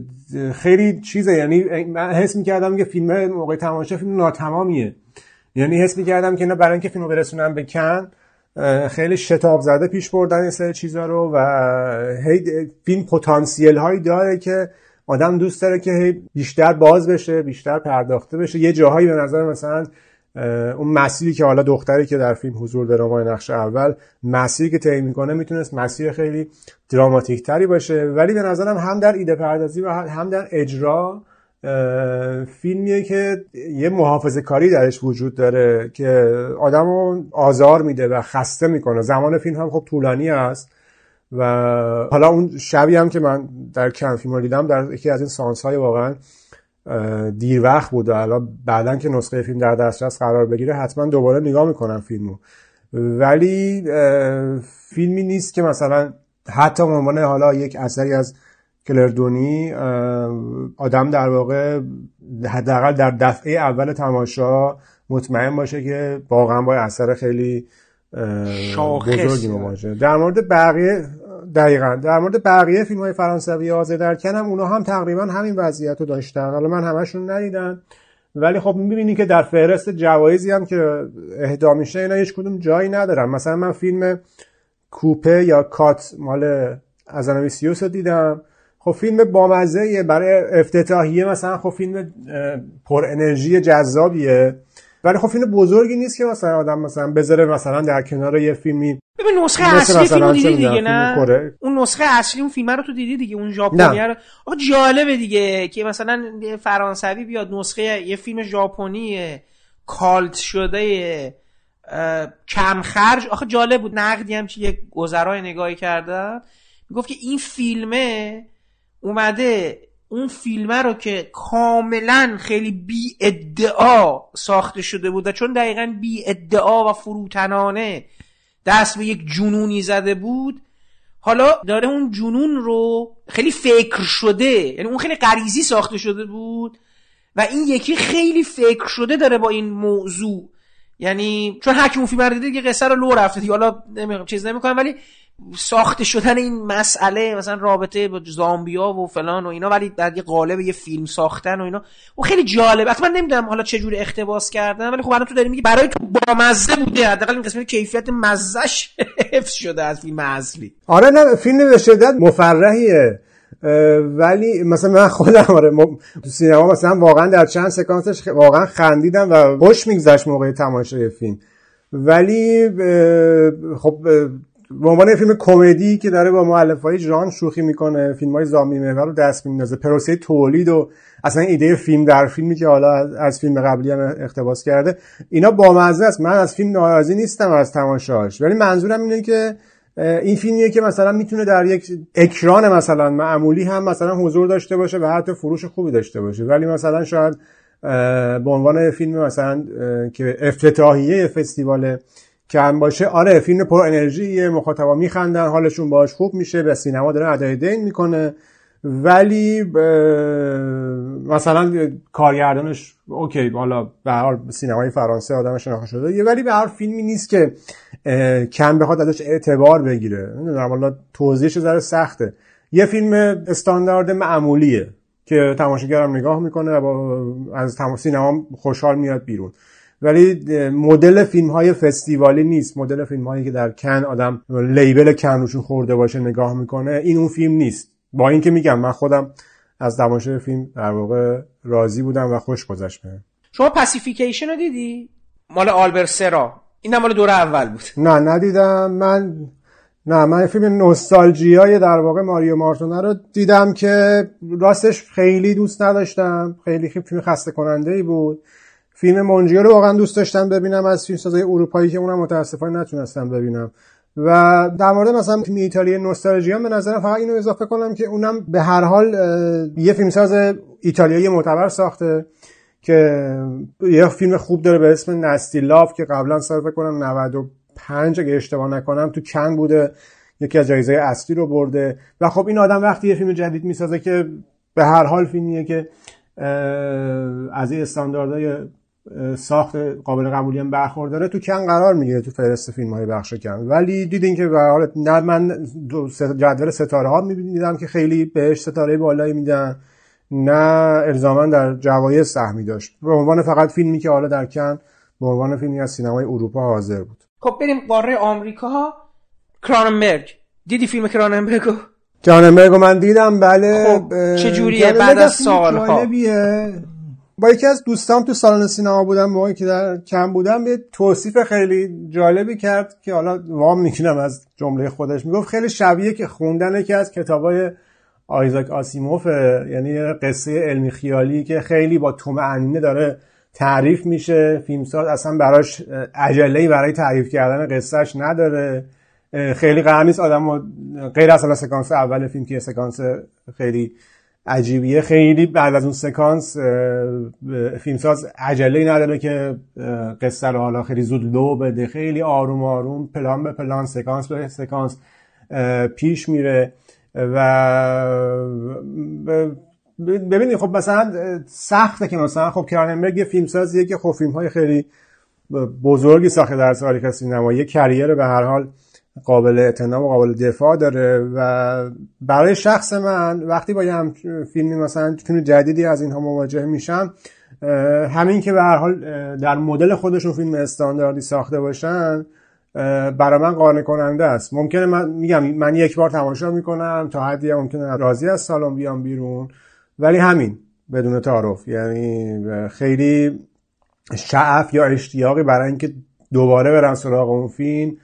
S3: خیلی چیزه یعنی من حس می‌کردم که فیلم موقع تماشا فیلم ناتمامیه. یعنی حس می‌کردم که اینا برای اینکه فیلمو برسونن به کن خیلی شتاب زده پیش بردن این سری چیزا رو و فیلم پتانسیل هایی داره که آدم دوست داره که بیشتر باز بشه بیشتر پرداخته بشه. یه جاهایی به نظر مثلا اون مسیری که حالا دختری که در فیلم حضور داره ما نقش اول مسیری که طی می‌کنه می‌تونست مسیر خیلی دراماتیک تری باشه. ولی به نظرم هم در ایده پردازی و هم در اجرا فیلمیه که یه محافظه کاری درش وجود داره که آدم رو آزار میده و خسته می‌کنه. زمان فیلم هم خب طولانی است. و حالا اون شبی هم که من در کن فیلم رو دیدم در یکی از این سانس های واقعا دیر وقت بود و حالا بعدا که نسخه فیلم در دسترس قرار بگیره حتما دوباره نگاه می‌کنم فیلمو. ولی فیلمی نیست که مثلا حتی عنوان حالا یک اثری از کلردونی آدم در واقع حداقل در دفعه اول تماشا مطمئن باشه که واقعا با اثر خیلی بزرگی باشه در مورد بقیه دقیقا. در مورد بقیه فیلم های فرانسوی آزه در کنم اونا هم تقریبا همین وضعیت رو داشتن. حالا من همشون ندیدم. ولی خب می‌بینی که در فهرست جوایزی هم که اهدا میشه اینا هیچ کدوم جایی ندارن. مثلا من فیلم کوپه یا کات مال ازانویسیوس رو دیدم. خب فیلم بامزه برای افتتاحیه مثلا خب فیلم پر انرژی جذابیه. ولی خب فیلم بزرگی نیست که مثلا آدم مثلا بذاره مثلا در کنار یه فیلمی
S2: ببین نسخه اصلی فیلم دیدی دیگه نه؟ اون نسخه اصلی اون فیلم رو تو دیدی دیگه اون ژاپنی رو؟ آقا جالبه دیگه که مثلا فرانسوی بیاد نسخه یه فیلم ژاپنی کالت شده کم خرج آخه جالب بود نقدی هم که یه گذرای نگاهی کردن. می‌گفت که این فیلمه اومده اون فیلمه رو که کاملا خیلی بی ادعا ساخته شده بود و چون دقیقا بی ادعا و فروتنانه دست به یک جنونی زده بود حالا داره اون جنون رو خیلی فکر شده یعنی اون خیلی غریزی ساخته شده بود و این یکی خیلی فکر شده داره با این موضوع. یعنی چون حکیم اون فیلم رو دیده که قصه رو لو رفته حالا نمی... چیز نمی‌کنم ولی ساخته شدن این مسئله مثلا رابطه با زامبیا و فلان و اینا ولی در یه قالب یه فیلم ساختن و اینا. و خیلی جالب حتما نمی‌دونم حالا چه جوری اقتباس کردن ولی خب الان تو داری میگی برای تو با مزه بوده حداقل این قسمت کیفیت مزهش حفظ شده از فیلم اصلی.
S3: آره نه فیلم به شدت مفرحیه. ولی مثلا من خودم آره تو سینما مثلا واقعا در چند سکانسش واقعا خندیدم و خوش میگذشت موقع تماشای فیلم. ولی خب به عنوان فیلم کمدی که داره با مؤلف های جان شوخی می‌کنه فیلم های زامی محور رو دست میندازه. پروسه تولید و اصلا ایده فیلم در فیلمی که حالا از فیلم قبلی هم اقتباس کرده اینا بامزه است. من از فیلم ناراضی نیستم از تماشاش. ولی منظورم اینه که این فیلمیه که مثلا می‌تونه در یک اکران مثلا معمولی هم مثلا حضور داشته باشه و حتی فروش خوبی داشته باشه. ولی مثلا شاید به عنوان فیلم مثلا که افتتاحیه فستیوال کم باشه. آره فیلم پر انرژی مخاطبا میخندن حالشون باش خوب میشه به سینما داره ادای دین می‌کنه. ولی مثلا کارگردانش اوکی حالا به هر سینمای فرانسه آدم شناخته شده. ولی به هر فیلمی نیست که کم بخواد ازش اعتبار بگیره. حالا توضیحش ذره سخته. یه فیلم استاندارد معمولیه که تماشاگرم نگاه می‌کنه و با از سینما خوشحال میاد بیرون. ولی مدل فیلم های فستیوالی نیست. مدل فیلم هایی که در کن آدم لیبل کن روشون خورده باشه نگاه می‌کنه این اون فیلم نیست. با اینکه میگم من خودم از تماشای فیلم در واقع راضی بودم و خوش گذشت بهم.
S2: شما پاسیفیکیشن رو دیدی؟ مال آلبر سرا. این مال دور اول بود.
S3: نه ندیدم. من نه من فیلم های در واقع ماریو مارتونه رو دیدم که راستش خیلی دوست نداشتم. خیلی فیلم خسته کننده ای بود. فیلم مونجیو رو واقعا دوست داشتم ببینم از فیلم سازای اروپایی که اونم متاسفانه نتونستم ببینم. و در مورد مثلا فیلم ایتالیا نوستالژیا به نظرم فقط اینو اضافه کنم که اونم به هر حال یه فیلمساز ایتالیایی معتبر ساخته که یه فیلم خوب داره به اسم نستی لاف که قبلا صرف کنم 95 اگه اشتباه نکنم تو کن بوده یکی از جایزه اصلی رو برده. و خب این آدم وقتی یه فیلم جدید می‌سازه که به هر حال فیلمیه که از این استانداردهای ساخت قابل قبولی هم برخورداره. تو کن قرار می‌گیره تو فهرست فیلم های بخش کن. ولی دیدین که به حال نه من جدول ستاره ها میبینیدم که خیلی بهش ستاره بالایی میدن. نه الزاما در جوایز سهمی داشت. به عنوان فقط فیلمی که حالا در کن به عنوان فیلمی از سینمای اروپا حاضر بود.
S2: خب بریم قاره آمریکا. کراننبرگ. دیدی فیلم کراننبرگو
S3: کراننبرگو من دیدم بله.
S2: خب چجوریه بعد از سالها
S3: با یکی از دوستام تو سالن سینما بودم موقعی که در کم بودم یه توصیف خیلی جالبی کرد که حالا وام می‌کنم از جمله خودش. می‌گفت خیلی شبیه که خوندن یکی از کتابای آیزاک آسیموف یعنی قصه علمی خیالی که خیلی با طمأنینه داره تعریف میشه. فیلمساز اصلا براش عجله برای تعریف کردن قصهش نداره. خیلی قرار نیست آدم غیر از سکانس اول فیلم که سکانس خیلی عجیبیه. خیلی بعد از اون سکانس فیلمساز عجله نداره که قصه رو حالا خیلی زود لو بده. خیلی آروم آروم پلان به پلان سکانس به سکانس پیش میره. و ببینید خب مثلا سخته که مثلا خب کراننبرگ یه فیلمسازیه که خب فیلم های خیلی بزرگی ساخته در تاریخ سینما. یه کریر به هر حال قابل اعتنا و قابل دفاع داره و برای شخص من وقتی با یه فیلمی مثلا فیلم جدیدی از اینها مواجه میشم همین که به هر حال در مدل خودشون فیلم استانداردی ساخته باشن برای من قانع کننده است. ممکنه من میگم من یک بار تماشا می‌کنم تا حدی ممکنه راضی از سالن بیام بیرون. ولی همین بدون تعارف. یعنی خیلی شعف یا اشتیاقی برای اینکه دوباره برم سراغ اون فیلم.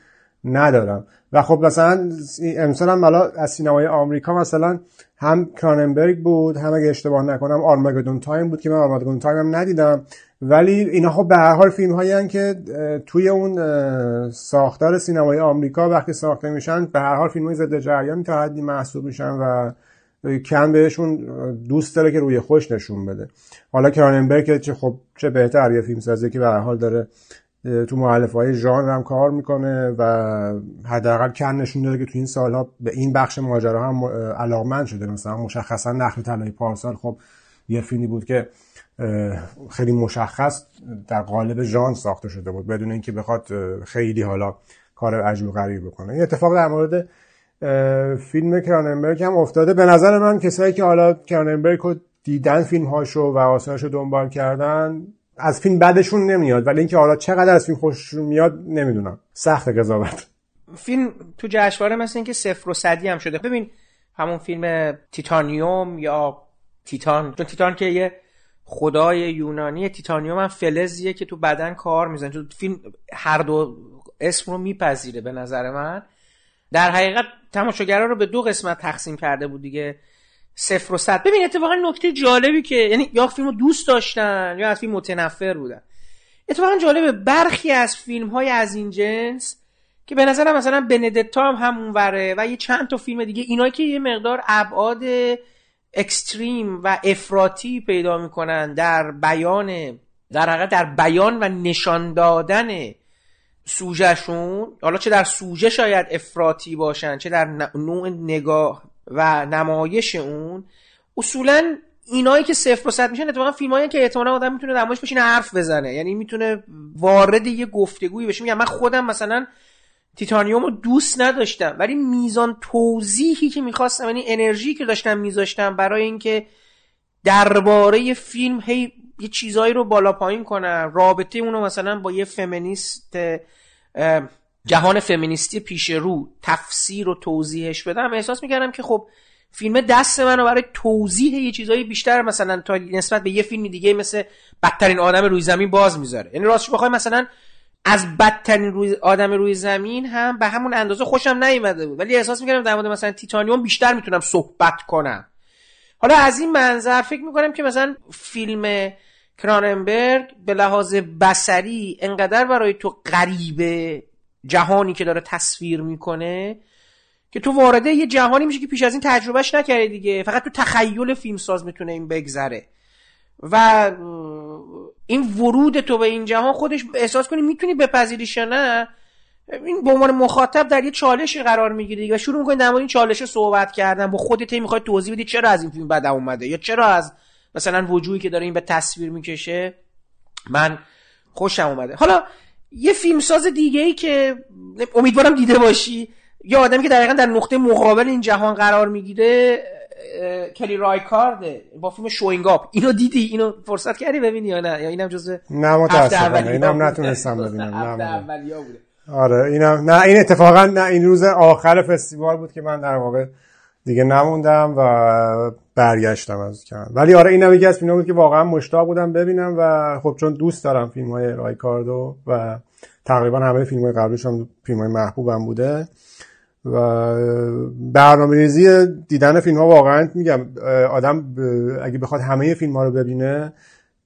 S3: ندارم. و خب مثلا امسال هم از سینمای آمریکا مثلا هم کراننبرگ بود هم اگه اشتباه نکنم Armageddon Time بود که من Armageddon Time هم ندیدم. ولی اینا خب به هر حال فیلم هایی که توی اون ساختار سینمای آمریکا وقتی ساخته میشن به هر حال فیلم های ضد جریان تا حدی محسوب میشن و کم بهشون دوست داره که روی خوش نشون بده. حالا کراننبرگ چه خب چه بهتر یه فیلم سازی که به هر حال داره تو معلف های ژانر هم کار می‌کنه و حداقل کن نشون داده که تو این سالها به این بخش ماجرا هم علاقمند شده. مثلا مشخصا نخل طلای پارسال خب یه فیلمی بود که خیلی مشخص در قالب ژان ساخته شده بود بدون اینکه بخواد خیلی حالا کار عجیب غریب بکنه. این اتفاق در مورد فیلم کراننبرگ هم افتاده. به نظر من کسایی که حالا کراننبرگ رو دیدن فیلم هاشو و آثارش رو دنبال کردن از فیلم بعدشون نمیاد ولی اینکه حالا چقدر از فیلم خوششون میاد نمی‌دونم. سخت قضاوت.
S2: فیلم تو جشنواره مثل اینکه صفر و صدی هم شده. ببین همون فیلم تیتانیوم یا تیتان. چون تیتان که یه خدای یونانی تیتانیوم هم فلزیه که تو بدن کار می‌زنه. تو فیلم هر دو اسم رو میپذیره به نظر من. در حقیقت تماشاگرا رو به دو قسمت تقسیم کرده بود دیگه. صفر و صد. ببین اتفاقا نکته جالبی که یعنی یا فیلم رو دوست داشتن یا از فیلم متنفر بودن. اتفاقا جالبه برخی از فیلم های از این جنس که به نظرم مثلا بندتا هم همون وره و یه چند تا فیلم دیگه اینایی که یه مقدار ابعاد اکستریم و افراطی پیدا می‌کنن در بیان در حقیقت در بیان و نشان دادن سوژهشون. حالا چه در سوژه شاید افراطی باشن چه در نوع نگاه و نمایش اون اصولا اینایی که صفر و صد میشن اتفاقا فیلمایی که احتمالاً آدم می‌تونه نمایش بشینه حرف بزنه. یعنی می‌تونه وارد یه گفتگویی بشه. میگم من خودم مثلا تیتانیوم رو دوست نداشتم ولی میزان توضیحی که می‌خواستم یعنی انرژی که داشتم میذاشتم برای اینکه درباره فیلم هی یه چیزایی رو بالا پایین کنم رابطه اونو مثلا با یه فمینیست جهان فمینیستی پیش رو تفسیر و توضیحش بدم احساس می‌کردم که خب فیلم دست منو برای توضیح یه چیزایی بیشتر مثلا تا نسبت به یه فیلم دیگه مثل بدترین آدم روی زمین باز می‌ذاره. یعنی راستش بخوای مثلا از بدترین روی آدم روی زمین هم به همون اندازه خوشم نیومده بود. ولی احساس می‌کردم در مورد مثلا تیتانیوم بیشتر می‌تونم صحبت کنم. حالا از این منظر فکر می‌کنم که مثلا فیلم کراننبرگ به لحاظ بسری انقدر برای تو غریبه جهانی که داره تصویر می‌کنه که تو وارده یه جهانی میشه که پیش از این تجربهش نکردی دیگه. فقط تو تخیل فیلمساز می‌تونه این بگذره. و این ورود تو به این جهان خودش احساس کنی می‌تونی بپذیریش نه این به عنوان مخاطب در یه چالشی قرار می‌گیری و شروع می‌کنی در این چالش صحبت کردن. با خودت می‌خوای توضیح بدی چرا از این فیلم بد اومده یا چرا از مثلا وجودی که داره این به تصویر می‌کشه من خوشم اومده. حالا یه فیلمساز دیگه ای که امیدوارم دیده باشی. یه آدمی که دقیقا در نقطه مقابل این جهان قرار می‌گیره کلی رایکارد با فیلم شوینگ اپ اینو دیدی؟ اینو فرصت کردی ببینی یا نه؟ یا اینم جزء
S3: نه متاسفانه. اینم نتونستم ببینم. نه آره اینم نه این اتفاقا نه این روز آخر فستیوال بود که من در واقع دیگه نموندم و برگشتم از کردم ولی آره این یکی از فیلم‌ها بود که واقعا مشتاق بودم ببینم و خب چون دوست دارم فیلم های رایکاردو و تقریبا همه فیلم های قبلش هم فیلم های محبوبم بوده و برنامه ریزی دیدن فیلم ها واقعا میگم آدم اگه بخواد همه فیلم ها رو ببینه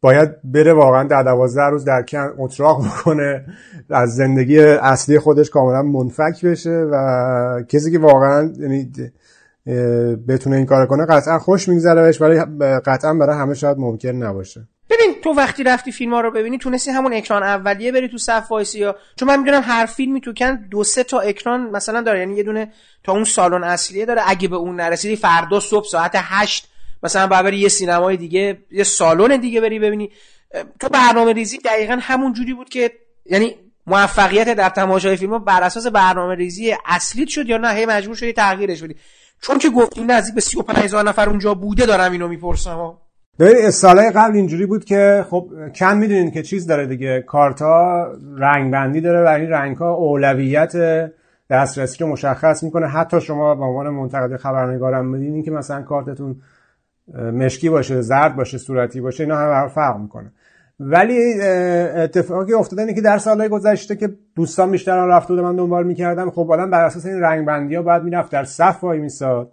S3: باید بره واقعا در دوازده روز در کن اتراق بکنه از زندگی اصلی خودش کاملا منفک بشه و کسی که واقعا یعنی بتونه این کار کنه قطعا خوش میگذره بهش ولی قطعا برای همه شاید ممکن نباشه.
S2: ببین تو وقتی رفتی فیلم ها رو ببینی تونستی همون اکران اولیه بری تو صف وایسی یا چون من می‌دونم هر فیلمی تو کن دو سه تا اکران مثلا داره یعنی یه دونه تا اون سالن اصلیه داره اگه به اون نرسیدی فردا صبح ساعت هشت مثلا باید بری یه سینمای دیگه یه سالن دیگه بری ببینی. تو برنامه ریزی دقیقا همون جوری بود که یعنی موفقیت در تماشای فیلم بر اساس برنامه ریزی اصلیت شد یا نه؟ هی مجبور شدی تغییرش بدی. چون که گفتی نزدیک به 35 هزار نفر اونجا بوده دارم اینو می‌پرسم
S3: ببین سالهای قبل اینجوری بود که خب کم می‌دونین که چیز داره دیگه. کارتا رنگ بندی داره و این رنگ ها اولویت دسترسی رو مشخص می‌کنه. حتی شما به عنوان منتقد خبرنگارم بدین که مثلا کارتتون مشکی باشه زرد باشه صورتی باشه اینا هم فرق می‌کنه. ولی اتفاقی افتاده اینه که در سالهای گذشته که دوستان بیشتر رفته بوده من دنبال می‌کردم خب آدم بر اساس این رنگ بندی ها باید می‌رفت در صف وای میساد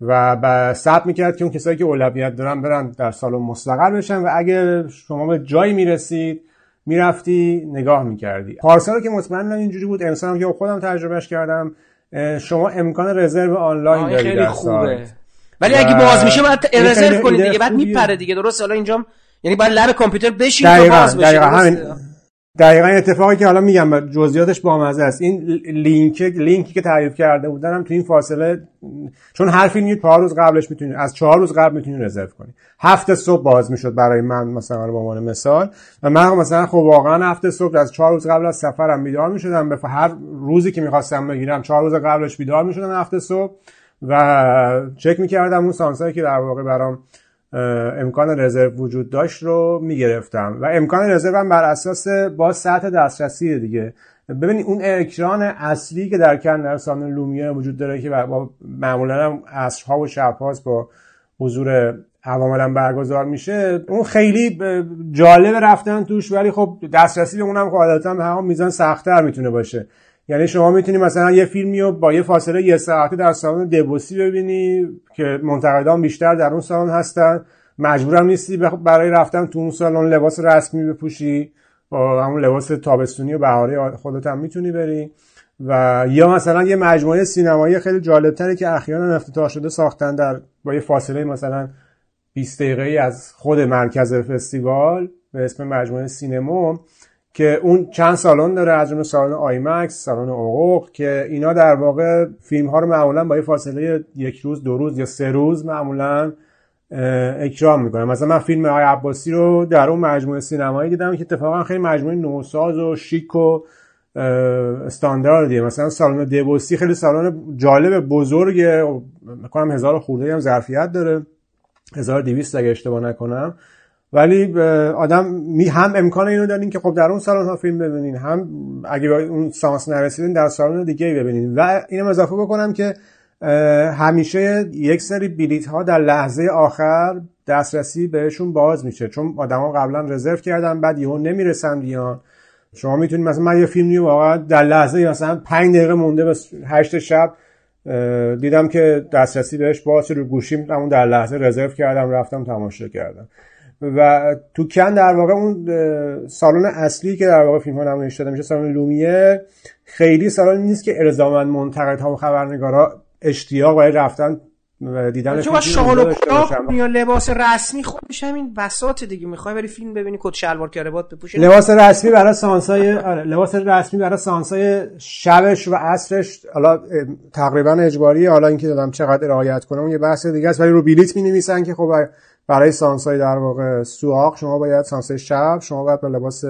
S3: و ثبت می‌کرد که اون کسایی که اولویت دارن برن در سالن مستقر بشن و اگه شما به جایی می‌رسید می‌رفتی نگاه می‌کردی. پارسال که مطمئنم اینجوری بود انسان که خودم تجربهش کردم شما امکان رزرو آنلاین داری
S2: خیلی خوبه. ولی اگه باز میشه باید رزرو کنید دیگه بعد میپره دیگه درست حالا اینجا یعنی باید لب کامپیوتر بشین
S3: تا باز بشه دقیقا. همین. دقیقا اتفاقی که حالا میگم جزئیاتش بامزه است. این لینک لینکی که تعریف کرده بودنم تو این فاصله چون هر فیلمی چهار روز قبلش می‌تونی از چهار روز قبل می‌تونی رزرو کنی. هفته صبح باز می‌شد برای من مثلا به عنوان مثال. و من مثلا خب واقعا هفته صبح از چهار روز قبل از سفرم بیدار می‌شدم. به هر روزی که می‌خواستم بگیرم چهار روز قبلش بیدار می‌شدم هفته صبح. و چک می‌کردم اون سانسایی که در واقع برام امکان رزرو وجود داشت رو می‌گرفتم. و امکان رزرو هم بر اساس با سطح دسترسی دیگه. ببینید اون اکران اصلی که در کن در سالن لومیه وجود داره که با معمولا هم عصرها و شبهاست با حضور عواملا برگزار میشه اون خیلی جالب رفتن توش ولی خب دسترسی به اونم قاعدتا به هم میزان سختتر می‌تونه باشه. یعنی شما می‌تونی مثلا یه فیلمی رو با یه فاصله یه ساعته در سالن دبوسی ببینی که منتقدان بیشتر در اون سالن هستن. مجبورم نیستی برای رفتن تو اون سالن لباس رسمی بپوشی. با همون لباس تابستونی و بهاری خودت هم می‌تونی بری. و یا مثلا یه مجموعه سینمایی خیلی جالبتری که اخیرا افتتاح شده ساختن در با یه فاصله مثلا 20 دقیقه از خود مرکز فستیوال به اسم مجموعه سینما. که اون چند سالن داره از جمله سالن آیمکس سالن اوقوق که اینا در واقع فیلم ها رو معمولا با یه فاصله یک روز دو روز یا سه روز معمولا اکرام می‌کنم مثلا من فیلم آقای عباسی رو در اون مجموعه سینمایی دیدم که اتفاقا خیلی مجموعه نوساز و شیک و استانداردیه. مثلا سالن دبوسی خیلی سالن جالب بزرگه می‌کنم هزار خورده هم ظرفیت داره. 1200 اگه اشتباه نکنم. ولی آدم می هم امکان اینو دارین که خب در اون سالن ها فیلم ببینین هم اگه اون سانس نرسیدین در سالن دیگه ببینین. و اینو اضافه بکنم که همیشه یک سری بلیت ها در لحظه آخر دسترسی بهشون باز میشه. چون آدما قبلا رزرو کردن بعد یهو نمی‌رسن بیان. شما می‌تونید مثلا من یه فیلمی واقعا در لحظه مثلا 5 دقیقه مونده به 8 شب دیدم که دسترسی بهش باز رو گوشیم اون در لحظه رزرو کردم رفتم تماشا کردم. و تو کن در واقع اون سالن اصلی که در واقع فیلم ها نمایش داده میشه سالن لومیه خیلی سالن نیست که ارزامند منتقد ها و خبرنگارا اشتیاق برای رفتن و دیدن
S2: چون شغل و یا لباس رسمی خودش همین بساط دیگه. می‌خوای بری فیلم ببینی کت شلوار کراوات بپوشی
S3: لباس رسمی برای سانسای آره لباس رسمی برای سانسای شبش و عصرش حالا تقریبا اجباریه. حالا اینکه دادم چقدر رعایت کنم اون یه بحث دیگه است. ولی رو بلیت می که خب برای سانسای در واقع سواق شما باید سانسای شب شما باید با لباس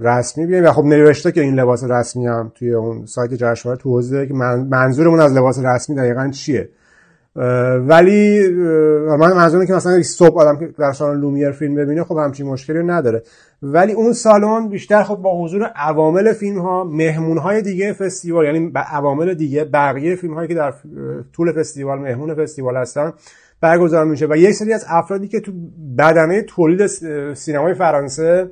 S3: رسمی بیاین. و خب نوشته که این لباس رسمی هم توی اون سایت جشنواره توضیح که منظورمون از لباس رسمی دقیقا چیه. ولی من منظورم که مثلا صبح آدم که در سالن لومیر فیلم ببینه خب همچین مشکلی نداره. ولی اون سالن بیشتر خب با حضور عوامل فیلم ها مهمون های دیگه فستیوال یعنی عوامل دیگه بقیه فیلم هایی که در طول فستیوال مهمون فستیوال هستن برگزار میشه. و یک سری از افرادی که تو بدنه تولید سینمای فرانسه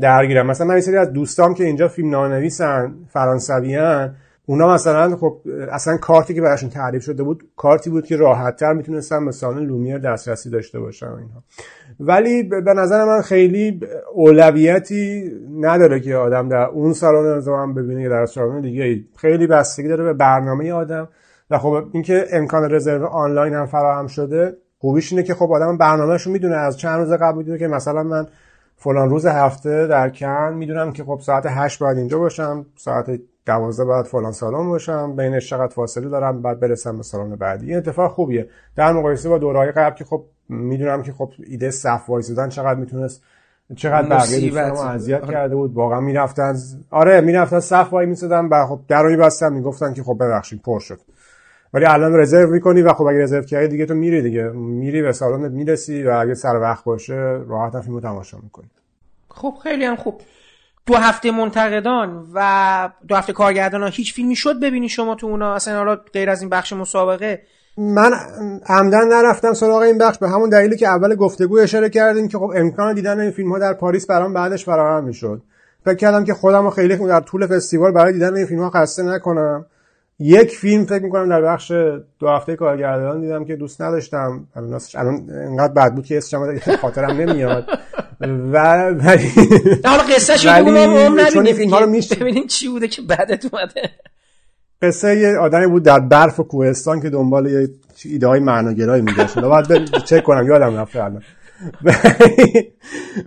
S3: درگیرن. مثلا من یک سری از دوستام که اینجا فیلم نانویسن فرانسویان اونا مثلا خب اصلا کارتی که براشون تعریف شده بود کارتی بود که راحتتر می‌تونستن به سالن لومیر دسترسی داشته باشن اینها. ولی به نظر من خیلی اولویتی نداره که آدم در اون سالن نظام ببینه در سالن دیگه. خیلی بستگی داره به برنامه آدم. و خب اینکه امکان رزرو آنلاین هم فراهم شده خوبیش اینه که خب آدم برنامهشو می‌دونه. از چند روز قبل می‌دونه که مثلا من فلان روز هفته در کن می‌دونم که خب ساعت هشت باید اینجا باشم ساعت دوازده باید فلان سالن باشم بینش چقدر فاصله دارم بعد برسم به سالن بعدی. این اتفاق خوبیه. در مقایسه با دورهای قبل که خب می‌دونم که خب ایده صف وایسادن چقدر می‌تونست چقدر بقیه دوستانم اذیت
S2: آره.
S3: کرده بود. واقعا می‌رفتن آره می‌رفتن صف وای میسادن و خب در رو میبستن می‌گفتن که خب ببخشید پر شد. ولی الان رزرو می‌کنی و خب اگه رزرو کردی دیگه تو میری دیگه. میری به سالنت می‌رسی و اگه سر وقت باشه راحت هم فیلمو تماشا می‌کنی.
S2: خب خیلی هم خوب. دو هفته منتقدان و دو هفته کارگردان ها هیچ فیلمی شد ببینی شما تو اونا؟ اصلا حالا غیر از این بخش مسابقه.
S3: من عمدن نرفتم سراغ این بخش به همون دلیلی که اول گفتگو اشاره کردیم که خب امکان دیدن این فیلم ها در پاریس برام بعدش فراهم می‌شد. فکر کردم که خودم رو خیلی در طول فستیوال برای دیدن این فیلم ها خسته نکنم. یک فیلم فکر می‌کنم در بخش دو هفته کارگردان دیدم که دوست نداشتم. الان الان انقدر بد بود که اسمش خاطرم نمیاد. و ولی
S2: حالا قصه شو
S3: می‌شه-
S2: ببینیم چی بوده که بعدت اومده.
S3: قصه یه آدمی بود در برف و کوهستان که دنبال یه ایده های معناگرایی میگشت. برم چک کنم یادم رفته الان.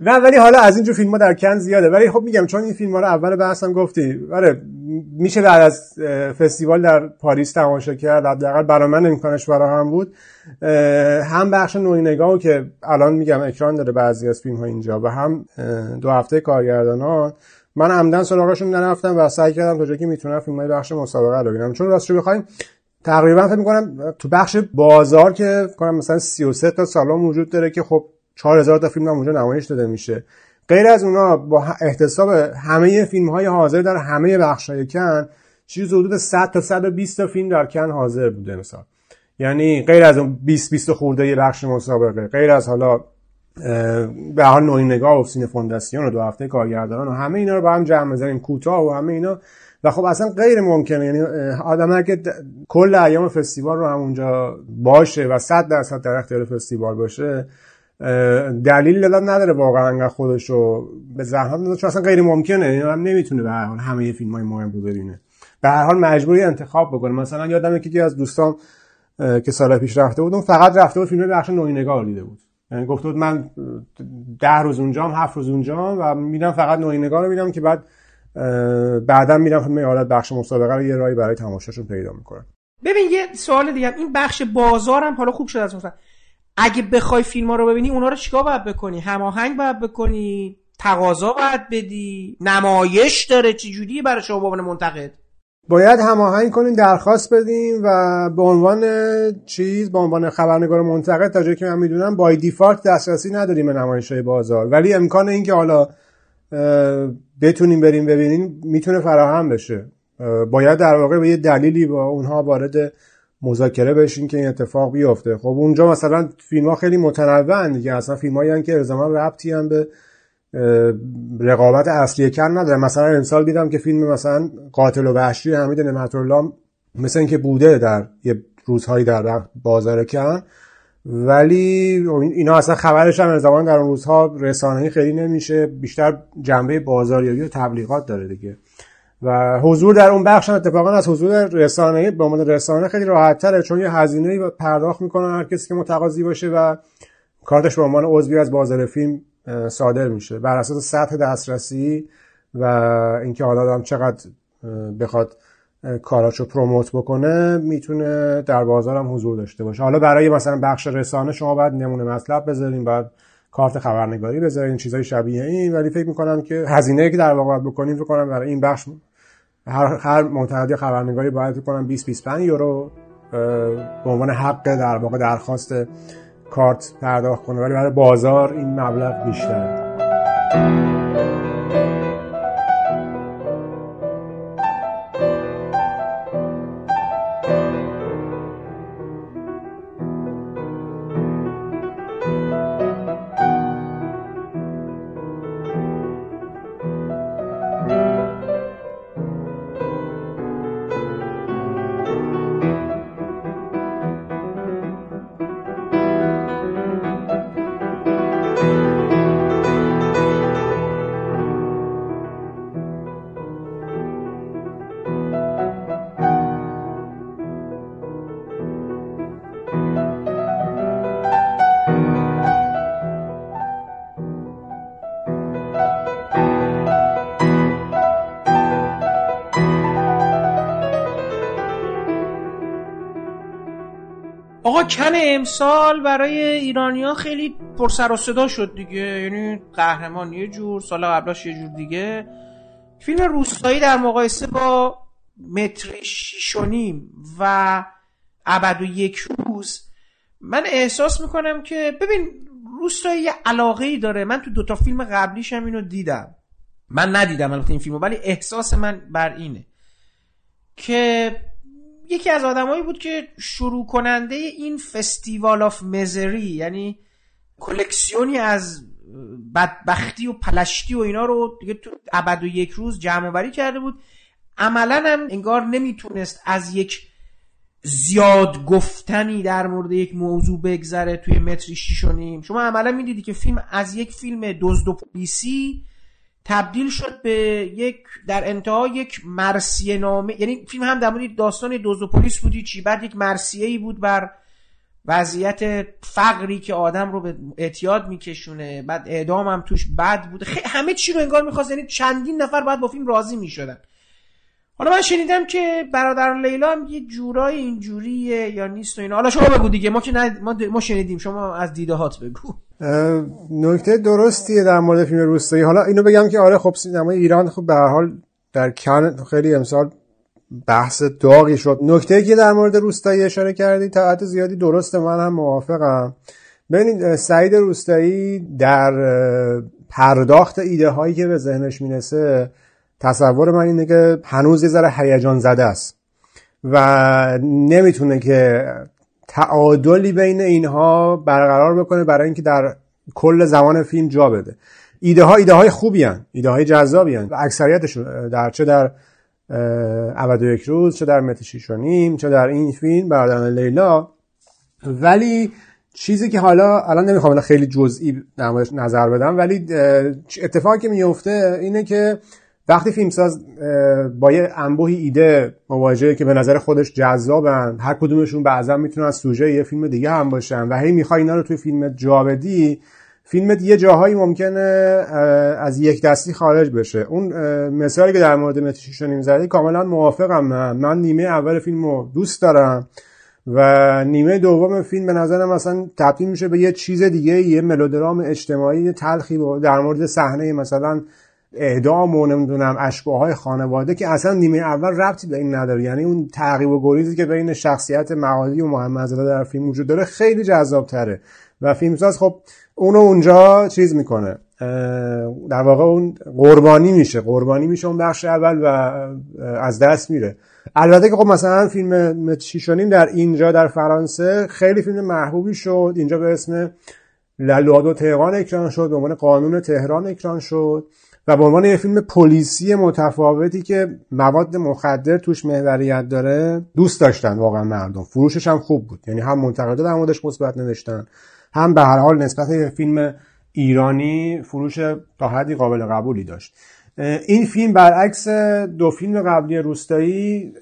S3: نه ولی حالا از اینجور فیلم ها در کن زیاده. ولی خب میگم چون این فیلم ها رو اول بحثم گفتی آره میشه بعد از فستیوال در پاریس تماشا کرد. حداقل برای من امکانش فراهم بود. اه، هم بخش نوعی نگاهو که الان میگم اکران داره بعضی از فیلم ها اینجا و هم دو هفته کارگردانان. من عمدن سراغشون نرفتم و سعی کردم تا جایی که می‌تونم فیلم های بخش مسابقه رو ببینم. چون راستش بخوایم تقریبا فکر می‌کنم تو بخش بازار که کنم مثلا 33 تا سالن وجود داره که خب 4000 تا فیلم هم اونجا نمایش داده میشه. غیر از اونا با احتساب همه فیلم های حاضر در همه بخش های کن چیز حدود 100 تا 120 تا فیلم در کن حاضر بوده مثلا. یعنی غیر از اون 20 20 خورده یه بخش مسابقه غیر از حالا به حال نوعی نگاه و سینه فونداسیون و دو هفته کارگردان و همه اینا رو با هم جمع بزنیم کوتاه و همه اینا. و خب اصلا غیر ممکنه یعنی آدم د- کل ایام فستیوال رو همونجا باشه و صد درصد در اختیار فستیوال باشه دلیل دادن نداره واقعا انقدر خودش رو به زحمت بندازه چون اصلا غیر ممکنه. یعنی آدم نمی‌تونه به هر حال همه فیلم های مهم رو ببینه. به هر حال مجبوری انتخاب بکنه. مثلا یادمه که از دوستان که سال پیش رفته بود اون فقط رفته بود فیلم بخش رو دیده بود. یعنی گفته بود من ده روز اونجام هفت روز اونجام و میرم فقط نوعی نگاه رو میرم که بعد بعدا میرم فیلم حالت بخش مسابقه رو یه راهی برای تماشاشون پیدا می‌کنم
S2: ببین یه سوال دیگه این بخش بازارم حالا خوب شد از سر. اگه بخوای فیلم ها رو ببینی اونا رو چیکار باید بکنی؟ هماهنگ باید بکنی؟ تقاضا باید بدی؟ نمایش داره؟ چه جوریه برای شما به منتقد؟
S3: باید هماهنگ کنیم درخواست بدیم و به عنوان چیز به عنوان خبرنگار منتقد تا جایی که من می‌دونم بای دیفالت دسترسی نداریم به نمایش های بازار. ولی امکان اینکه حالا بتونیم بریم ببینیم می‌تونه فراهم بشه. باید در واقع به یه دلیلی با اونها وارد مذاکره بشین که این اتفاق بیفته. خب اونجا مثلا فیلم ها خیلی متنوعن دیگه. اصلا فیلم هایی که الزاما ربطی هم به رقابت اصلی کن نداره مثلا امسال دیدم که فیلم مثلا قاتل و وحشی حمید نعمتالله مثل اینکه بوده در یه روزهایی در بازار کن ولی اینا اصلا خبرش هم زمان در اون روزها رسانه‌ای خیلی نمیشه. بیشتر جنبه بازاریابی و تبلیغات داره دیگه. و حضور در اون بخش هم اتفاقا از حضور رسانه‌ای به عنوان رسانه خیلی راحت تره چون یه هزینه‌ای پرداخت می‌کنن هر کسی که متقاضی باشه و کارتش به عنوان عضوی از بازار فیلم صادر میشه. بر اساس سطح دسترسی و اینکه حالا آدم چقدر بخواد کاراشو پروموت بکنه می‌تونه در بازار هم حضور داشته باشه. حالا برای مثلا بخش رسانه شما باید نمونه مطلب بذارین باید کارت خبرنگاری بذارین چیزای شبیه این. ولی فکر می‌کنم که هزینه که در واقع بکنیم فکر کنم برای این بخش هر هر منتقد خبرنگاری باید فکر کنم 20 25 یورو به عنوان حق در واقع درخواست کارت پرداخت کنه. ولی برای بازار این مبلغ بیشتره.
S2: کن امسال برای ایرانیا خیلی پرسر و صدا شد دیگه. یعنی قهرمان یه جور سال قبلاش یه جور دیگه. فیلم روستایی در مقایسه با متر شیش و نیم و ابد و یک روز من احساس می‌کنم که ببین روستایی یه علاقه ای داره. من تو دوتا فیلم قبلیش هم اینو دیدم. من ندیدم البته این فیلمو ولی احساس من بر اینه که یکی از آدمایی بود که شروع کننده این فستیوال آف مزری یعنی کلکسیونی از بدبختی و پلشتی و اینا رو دیگه تو ابد و یک روز جمع وری کرده بود. عملا هم انگار نمی‌تونست از یک زیاد گفتنی در مورد یک موضوع بگذره توی متری شیش و نیم. شما عملا می‌دیدی که فیلم از یک فیلم دزد و پلیسی تبدیل شد به یک در انتها یک مرسیه نامه یعنی فیلم هم در مورد داستان دزد و پلیس بودی چی بعد یک مرسیه ای بود بر وضعیت فقری که آدم رو به اعتیاد میکشونه بعد اعدام هم توش بد بود همه چی رو انگار می‌خواست یعنی چندین نفر بعد با فیلم راضی می‌شدن. حالا من شنیدم که برادران لیلا هم یه جورای اینجوریه یا نیست و اینا. حالا شما بگو دیگه. ما که ما, ما شنیدیم. شما از دیده هات بگو.
S3: نکته درستیه در مورد فیلم روستایی. حالا اینو بگم که آره خب سینما ایران خب به هر حال در کن خیلی امسال بحث داغی شد. نکته که در مورد روستایی اشاره کردی حد زیادی درسته من هم موافقم. ببینید سعید روستایی در پرداخت ایده هایی که به ذهنش می‌رسه تصور من اینه که هنوز یه ذره هیجان زده است و نمی‌تونه که تعادلی بین اینها برقرار بکنه برای اینکه در کل زمان فیلم جا بده ایده ها ایده های خوبی هن. ایده های جذابی هن. و اکثریتش در چه در عبد یک روز چه در مت و نیم چه در این فیلم برادران لیلا ولی چیزی که حالا الان نمی‌خوام خیلی جزئی در نظر بدم ولی اتفاقی که میفته اینه که وقتی فیلمساز با یه انبوهی ایده مواجهه که به نظر خودش جذابن هر کدومشون بعضا می‌تونن از سوژه یه فیلم دیگه هم باشن و هی می‌خوای اینا رو توی فیلمت جا بدی فیلمت یه جاهایی ممکنه از یک دستی خارج بشه اون مثالی که در مورد متیشو نیم زدی کاملا موافقم من. من نیمه اول فیلم رو دوست دارم و نیمه دوم فیلم به نظرم مثلا تبدیل میشه به یه چیز دیگه یه ملودرام اجتماعی تلخی در مورد صحنه مثلا اعدام و نمی‌دونم اشباه های خانواده که اصلا نیمه اول ربطی به این نداره. یعنی اون تعقیب و گریزی که بین شخصیت معادی و محمدزاده در فیلم وجود داره خیلی جذاب تره و فیلمساز خب اونو اونجا چیز می‌کنه. در واقع اون قربانی میشه. قربانی میشه اون بخش اول و از دست میره. البته که خب مثلا فیلم شیشونیم در اینجا در فرانسه خیلی فیلم محبوبی شد. اینجا به اسم لالوادو تهران اکران شد. به عنوان قانون تهران اکران شد. و به عنوان یه فیلم پلیسی متفاوتی که مواد مخدر توش محوریت داره دوست داشتن واقعا مردم. فروشش هم خوب بود. یعنی هم منتقدا در موردش مثبت نوشتن هم به هر حال نسبت به فیلم ایرانی فروش تا حدی قابل قبولی داشت. این فیلم برعکس دو فیلم قبلی روستایی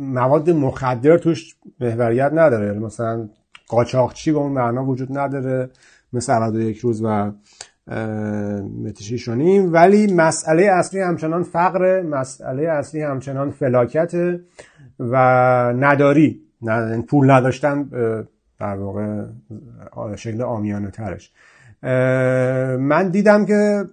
S3: مواد مخدر توش محوریت نداره. یعنی مثلا قاچاقچی به اون معنا وجود نداره. مثل یک روز و متشیشونیم ولی مسئله اصلی همچنان فقر مسئله اصلی همچنان فلاکت و نداری. پول نداشتن در واقع شکل آمیانه ترش من دیدم که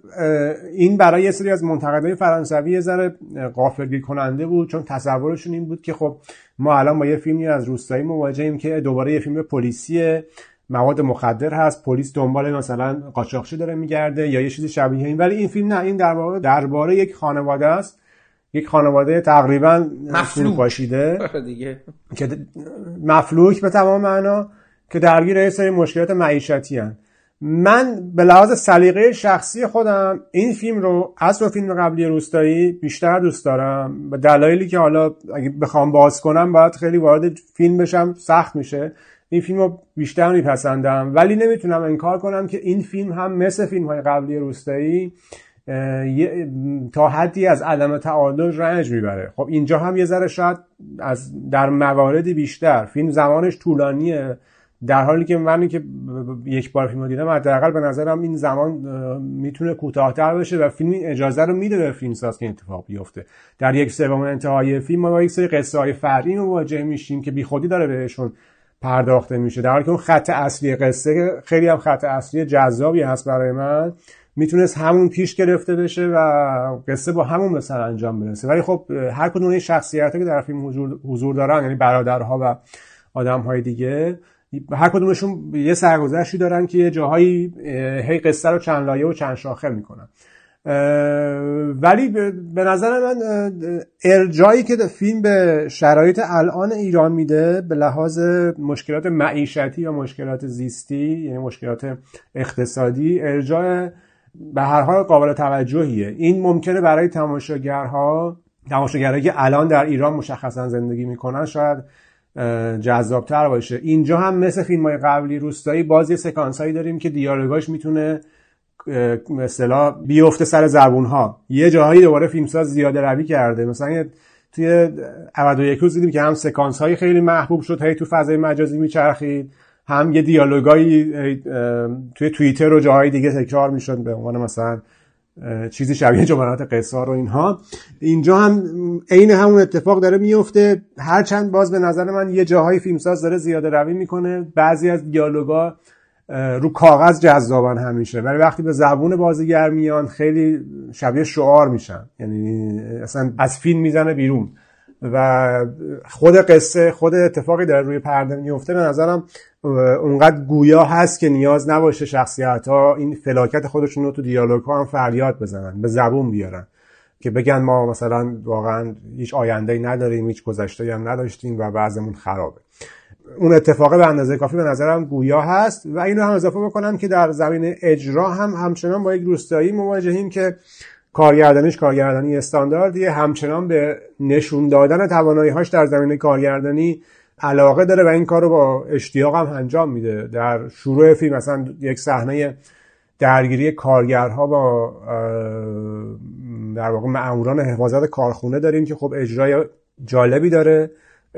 S3: این برای یه سری از منتقدای فرانسوی یه ذره قافلگیر کننده بود چون تصورشون این بود که خب ما الان با یه فیلمی از روستایی مواجهیم که دوباره یه فیلم پلیسیه. مواد مخدر هست پلیس دنبال مثلا قاچاقچی داره میگرده یا یه چیزی شبیه این. ولی این فیلم نه این در واقع درباره یک خانواده است. یک خانواده تقریبا
S2: مفلوک.
S3: باشیده که مفلوک به تمام معنا که درگیر یه سری مشکلات معیشتی هن. من به لحاظ سلیقه شخصی خودم این فیلم رو از فیلم قبلی روستایی بیشتر دوست دارم. به دلایلی که حالا اگه بخوام باز کنم باید خیلی وارد فیلم بشم سخت میشه. این فیلم رو بیشتر میپسندم. ولی نمی‌تونم انکار کنم که این فیلم هم مثل فیلم های قبلی روستایی تا حدی از عدم تعادل رنج می‌بره. خب اینجا هم یه ذره شاید از در مواردی بیشتر. فیلم زمانش طولانیه. در حالی که من که یک بار فیلم رو دیدم حداقل به نظرم این زمان می‌تونه کوتاهتر بشه و فیلم اجازه رو میده به فیلم ساز که اتفاق بیفته. در یک سوم انتهای فیلم ما با یک سری قصه های فرعی مواجه میشیم که بیخودی داره بهشون پرداخته میشه. در حالی که اون خط اصلی قصه خیلی هم خط اصلی جذابی هست برای من. می‌تونست همون پیش گرفته بشه و قصه با همون به سر انجام برسه. ولی خب هر کدوم این شخصیت که در فیلم حضور دارن یعنی برادرها و آدم های دیگه هر کدومشون یه سرگذشتی دارن که یه جاهایی هی قصه رو چند لایه و چند شاخه می‌کنن. ولی به نظر من ارجایی که فیلم به شرایط الان ایران میده به لحاظ مشکلات معیشتی یا مشکلات زیستی یعنی مشکلات اقتصادی ارجای به هر حال قابل توجهیه. این ممکنه برای تماشاگرها تماشاگرایی که الان در ایران مشخصا زندگی می‌کنن شاید جذابتر باشه. اینجا هم مثل فیلم های قبلی روستایی باز یه سکانس هایی داریم که دیالوگاش می‌تونه مثلا بیفته سر زبون ها یه جاهایی دوباره فیلمساز زیاده روی کرده. مثلا توی 91 روز دیدیم که هم سکانس های خیلی محبوب شد. هی تو فضای مجازی میچرخید. هم یه دیالوگایی توی توییتر و جاهای دیگه تکرار می‌شد به عنوان مثلا چیزی شبیه جملات قصار و اینها. اینجا هم عین همون اتفاق داره میفته هرچند باز به نظر من یه جاهای فیلمساز داره زیاده روی می‌کنه. بعضی از دیالوگا رو کاغذ جذابن همیشه. ولی وقتی به زبون بازیگر میان خیلی شبیه شعار میشن. یعنی اصلا از فیلم می‌زنه بیرون. و خود قصه خود اتفاقی داره روی پرده میفته. به نظرم اونقدر گویا هست که نیاز نباشه شخصیت ها این فلاکت خودشون رو تو دیالوگ ها هم فریاد بزنن به زبون بیارن. که بگن ما مثلا واقعا هیچ آینده نداریم هیچ گذشته هم نداشتیم و بعضمون خرابه. اون اتفاق به اندازه کافی به نظرم گویا هست و اینو هم اضافه بکنم که در زمین اجرا هم همچنان با یک روستایی مواجهیم که کارگردانیش کارگردانی استانداردیه. همچنان به نشون دادن توانایی هاش در زمینه کارگردانی علاقه داره و این کار رو با اشتیاق هم انجام میده. در شروع فیلم مثلا یک صحنه درگیری کارگرها با در واقع ماموران حفاظت کارخونه داریم که خب اجرای جالبی داره.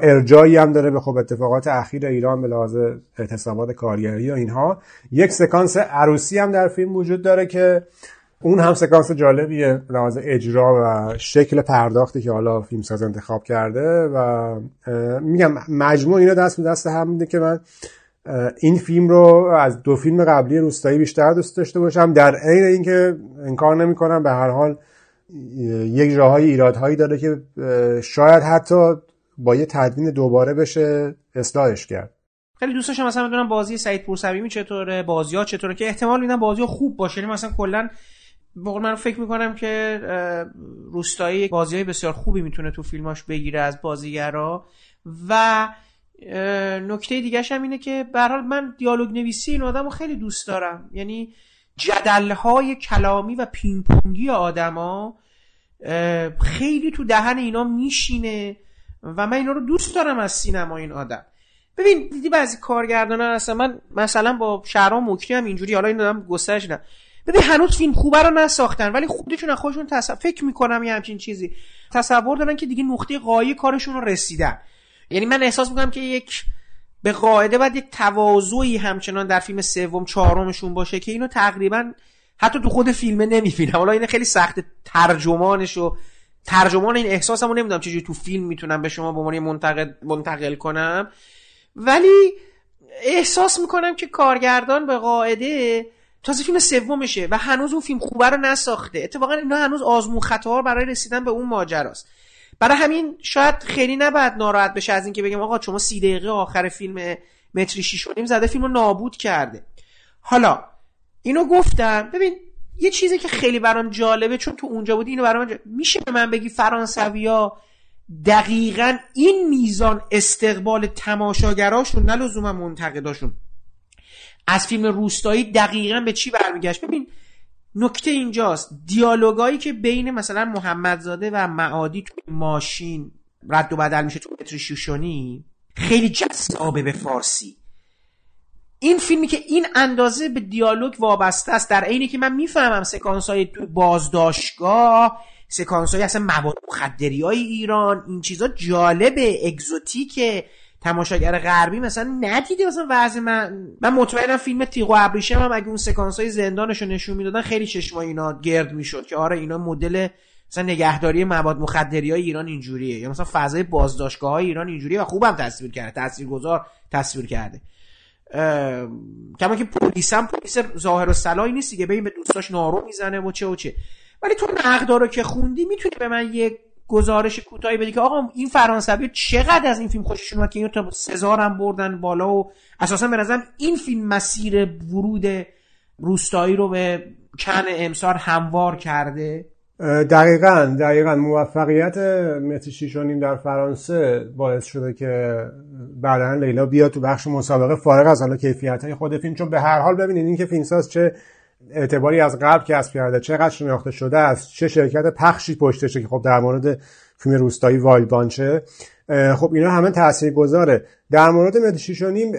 S3: ارجایی هم داره به خب اتفاقات اخیر ایران به لحاظ اعتصابات کارگری و اینها. یک سکانس عروسی هم در فیلم وجود داره که اون هم سکانس جالبیه لحاظ اجرا و شکل پرداختی که حالا فیلمساز انتخاب کرده و میگم مجموع اینا دست به دست هم میده که من این فیلم رو از دو فیلم قبلی روستایی بیشتر دوست داشته باشم. در عین اینکه انکار نمی‌کنم به هر حال یک جاهای ایرادهایی داره که شاید حتی با یه تدوین دوباره بشه اصلاحش کرد.
S2: خیلی دوست داشتم مثلا بدونم بازی سعید پورسویمی چطوره بازی ها چطوره که احتمال میدم بازی ها خوب باشه. یعنی مثلا کلا بقول من فکر می‌کنم که روستایی بازی های بسیار خوبی می‌تونه تو فیلماش بگیره از بازیگرا. و نکته دیگه هم اینه که به حال من دیالوگ نویسی این آدم خیلی دوست دارم. یعنی جدل های کلامی و پینپونگی آدما خیلی تو دهن اینا میشینه. و من اینا رو دوست دارم از سینما این آدم. ببین دیدی بعضی کارگردانا هستن. من مثلا با شهرام مکری هم اینجوری حالا این دادم گسترش نه ببین هنوز فیلم خوبه رو نساختن ولی خودشون خودشون تصور فکر می‌کنم یه همچین چیزی. تصور دارن که دیگه نقطه قایی کارشون رو رسیدن. یعنی من احساس می‌کنم که یک به قاعده باید یک تواضعی همچنان در فیلم سوم چهارمشون باشه که اینو تقریبا حتی تو خود فیلمه نمی‌بینم. حالا این خیلی سخت ترجمانش و ترجمان این احساسمو نمی‌دونم چجوری تو فیلم می‌تونم به شما به عنوان منتقل منتقل کنم. ولی احساس می‌کنم که کارگردان به قاعده تازه فیلم سومشه و هنوز اون فیلم خوبه رو نساخته. اتفاقا اینا هنوز آزمون خطا برای رسیدن به اون ماجراست. برای همین شاید خیلی نباید ناراحت بشه از اینکه بگم آقا شما سی دقیقه آخر فیلم متری شیش زده فیلم رو نابود کرده. حالا اینو گفتم. ببین یه چیزی که خیلی برام جالبه چون تو اونجا بودی اینو برام میشه به من بگی فرانسویا دقیقا این میزان استقبال تماشاگراشون نه لزوما منتقداشون. از فیلم روستایی دقیقا به چی برمیگشت؟ ببین نکته اینجاست. دیالوگایی که بین مثلا محمدزاده و معادی تو ماشین رد و بدل میشه تو متر شوشونی خیلی جذابه به فارسی. این فیلمی که این اندازه به دیالوگ وابسته است در عینی که من می‌فهمم سکانس های بازداشتگاه سکانس های اصلا مواد مخدری های ایران این چیزا جالبه اگزوتیکه. تماشاگر غربی مثلا ندیده مثلا وضع من. من مطمئنم فیلم تیغ و ابریشم هم اگه اون سکانس های زندانش رو نشون می‌دادن خیلی چشمای اینا گرد می‌شد که آره اینا مدل مثلا نگهداری مواد مخدری های ایران اینجوریه یا مثلا فضای بازداشتگاه های ایران اینجوریه و خوبم تصویر کرده تاثیرگذار تصویر کرده. کما که پلیس هم پلیس ظاهر و صلاحی نیست که ببین به دوستاش نارو می‌زنه و چه و چه. ولی تو نقدا رو که خوندی می‌تونی به من یک گزارش کوتاهی بدی که آقا این فرانسوی چقدر از این فیلم خوششون اومد که اینو تا سزار هم بردن بالا و اساسا به نظرم این فیلم مسیر ورود روستایی رو به کن امسار هموار کرده.
S3: دقیقا دقیقا. موفقیت متیشیشونیم در فرانسه باعث شده که بعدا لیلا بیاد تو بخش مسابقه فارغ از حالا کیفیت های خود فیلم. چون به هر حال ببینید این که فیلمساز چه اعتباری از قبل کسب کرده چقدر شناخته شده است چه شرکت پخشی پشتشه که خب در مورد فیلم روستایی وایلد بانچه. خب اینا همه تاثیر گذاره در مورد مدیشیشونیم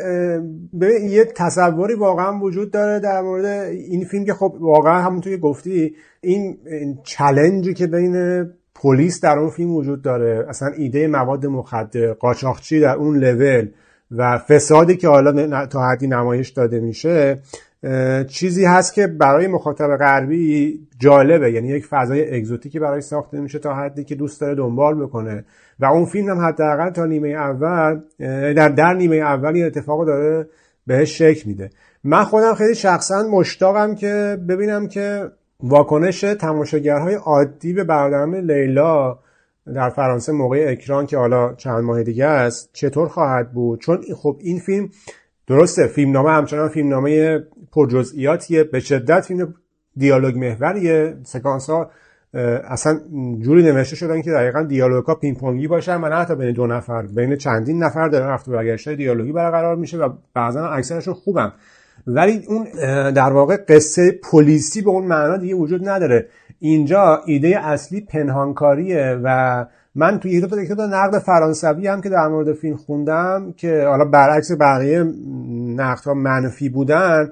S3: ببین یه تصوری واقعا وجود داره در مورد این فیلم که خب واقعا همونطور که گفتی این چلنجی که بین پلیس در اون فیلم وجود داره. اصلا ایده مواد مخدر قاچاقچی در اون لول و فسادی که حالا تا حدی نمایش داده میشه. چیزی هست که برای مخاطب غربی جالبه. یعنی یک فضای اگزوتیکی برای ساخته میشه تا حدی که دوست داره دنبال بکنه. و اون فیلم هم حداقل تا نیمه اول در در نیمه اول این اتفاق داره بهش شکل میده. من خودم خیلی شخصا مشتاقم که ببینم که واکنش تماشاگرهای عادی به برنامه لیلا در فرانسه موقع اکران که حالا چند ماه دیگه است چطور خواهد بود. چون خب این فیلم درسته فیلمنامه همچنان فیلمنامه پرجزئیاتیه. به شدت فیلم دیالوگ محوریه. سکانس ها اصلا جوری نوشته شدن که دقیقا دیالوگ ها پینگ پونگی باشن و حتی بین دو نفر. بین چندین نفر داره رفت و برگشت. دیالوگی برقرار میشه و بعضا اکثرشون خوبن. ولی اون در واقع قصه پلیسی به اون معنا دیگه وجود نداره. اینجا ایده اصلی پنهانکاریه و من توی یه دو تا نقد فرانسوی هم که در مورد فیلم خوندم که حالا برعکس بقیه نقدها منفی بودن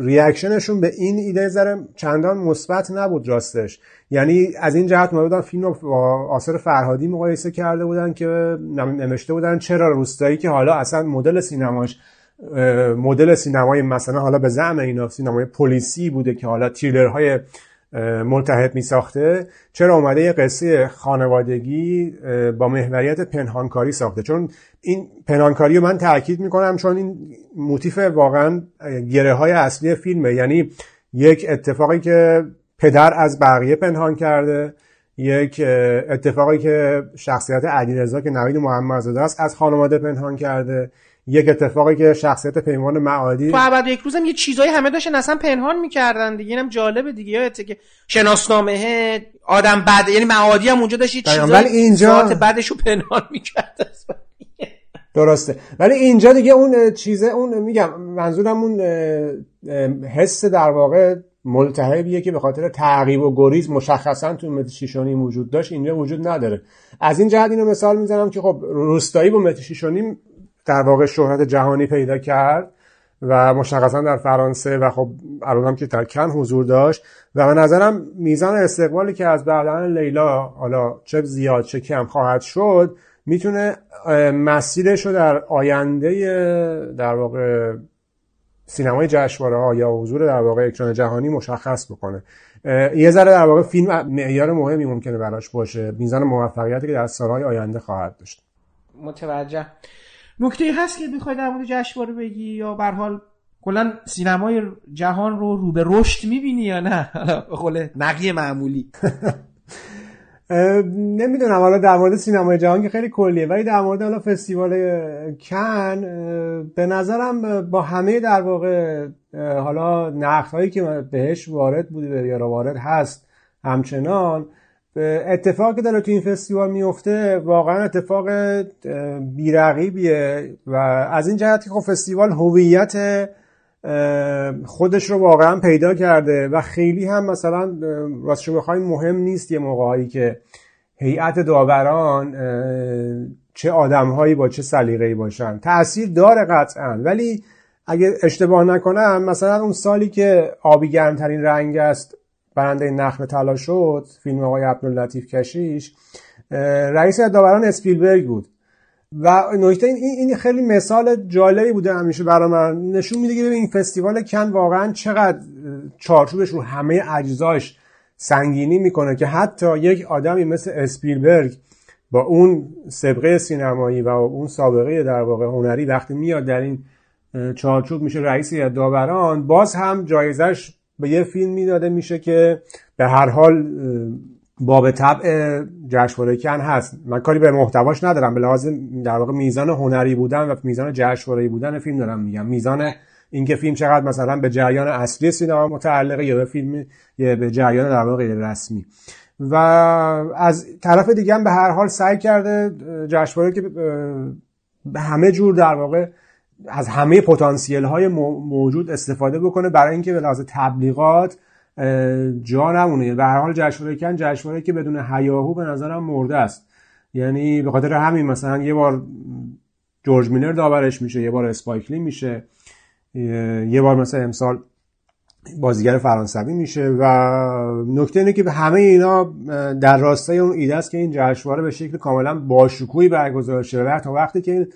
S3: ریاکشنشون به این ایده ذره چندان مثبت نبود راستش. یعنی از این جهت بودن فیلم رو با آثار فرهادی مقایسه کرده بودن که نوشته بودن چرا روستایی که حالا اصلا مدل سینماش مدل سینمای مثلا حالا به زعم اینا سینمای پلیسی بوده که حالا تریلرهای ملتحد می ساخته چرا اومده یه قصه خانوادگی با محوریت پنهانکاری ساخته؟ چون این پنهانکاری رو من تاکید می‌کنم چون این موتیف واقعا گره های اصلی فیلمه. یعنی یک اتفاقی که پدر از بقیه پنهان کرده یک اتفاقی که شخصیت علیرضا که نوید محمدزاده است از خانواده پنهان کرده. یک اتفاقی که شخصیت پیمان معادی
S2: تو ابد یک روزم یه چیزایی همه داشتن اصلا پنهان می‌کردن دیگه. اینم جالبه دیگه. یادته که شناسنامه آدم بد یعنی معادی هم اونجا داشت چیزایی
S3: ولی اینجا
S2: بعدشو پنهان می‌کرد.
S3: درسته. ولی اینجا دیگه اون چیزه اون میگم منظورم اون حس در واقع ملتهبیه که به خاطر تعقیب و گریز مشخصا تو متر شیشونی وجود داشت اینجا وجود نداره. از این جهت اینو مثال می‌زنم که خب روستایی با متر شیشونی در واقع شهرت جهانی پیدا کرد و مشخصا در فرانسه و خب الان که در کن حضور داشت و به نظرم میزان استقبالی که از بعدن لیلا حالا چه زیاد چه کم خواهد شد می‌تونه مسیرش رو در آینده در واقع سینمای جشنواره ها یا حضور در واقع اکران جهانی مشخص بکنه. یه ذره در واقع فیلم معیار مهمی ممکنه براش باشه. میزان موفقیتی که در سالهای آینده خواهد داشت.
S2: متوجه. نکته هست که می‌خوای در مورد جشنواره بگی یا به حال کلا سینمای جهان رو رو به رشد می‌بینی یا نه؟ به قول نقی معمولی.
S3: نمی‌دونم حالا در مورد سینمای جهان که خیلی کلیه ولی در مورد حالا فستیوال کن به نظرم با همه در واقع حالا نقد هایی که بهش وارد بوده یا وارد هست همچنان اتفاقی که داره تو این فستیوال میفته واقعا اتفاق بیرقیبیه و از این جهت که خب فستیوال هویت خودش رو واقعا پیدا کرده و خیلی هم مثلا راستشو بخوایم مهم نیست یه موقعی که هیئت داوران چه آدمهایی با چه سلیقه‌ای باشن. تاثیر داره قطعا ولی اگه اشتباه نکنم مثلا اون سالی که آبی گرمترین رنگ است برنده نخل طلا شد فیلم آقای عبداللطیف کشیش رئیس داوران اسپیلبرگ بود. و نکته این این خیلی مثال جالبی بوده همیشه برای من. نشون میده که این فستیوال کن واقعا چقدر چارچوبش رو همه اجزاش
S4: سنگینی می‌کنه که حتی یک آدمی مثل اسپیلبرگ با اون سبقه سینمایی و اون سابقه در واقع هنری وقتی میاد در این چارچوب میشه رئیس داوران باز هم جایزش به یه فیلم می‌داده میشه که به هر حال باب طبع جشنواره کن هست. من کاری به محتواش ندارم. به لحاظ در واقع میزان هنری بودن و میزان جشنواره بودن فیلم دارم میگم. میزان اینکه فیلم چقدر مثلا به جریان اصلی سینما متعلقه یا به فیلم یا به جریان در واقع رسمی. و از طرف دیگه هم به هر حال سعی کرده جشنواره که به همه جور در واقع از همه پتانسیل های موجود استفاده بکنه برای اینکه به لحاظ تبلیغات جا نمونه. به هر حال جشنواره کن جشنواره که بدون هیاهو به نظرم مرده است. یعنی به خاطر همین مثلا یه بار جورج میلر داورش میشه یه بار اسپایکلی میشه یه بار مثلا امسال بازیگر فرانسوی میشه و نکته اینه که همه اینا در راستای اون ایده است که این جشنواره به شکل کاملا باشکوهی برگزار شه. و تا وقتی که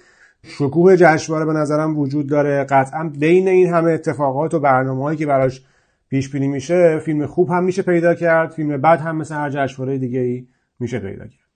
S4: شکوه جشنواره به نظرم وجود داره. قطعا بین این همه اتفاقات و برنامه هایی که براش پیش بینی میشه فیلم خوب هم میشه پیدا کرد فیلم بد هم مثل هر جشنواره دیگه ای میشه پیدا کرد.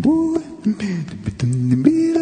S4: boy, man,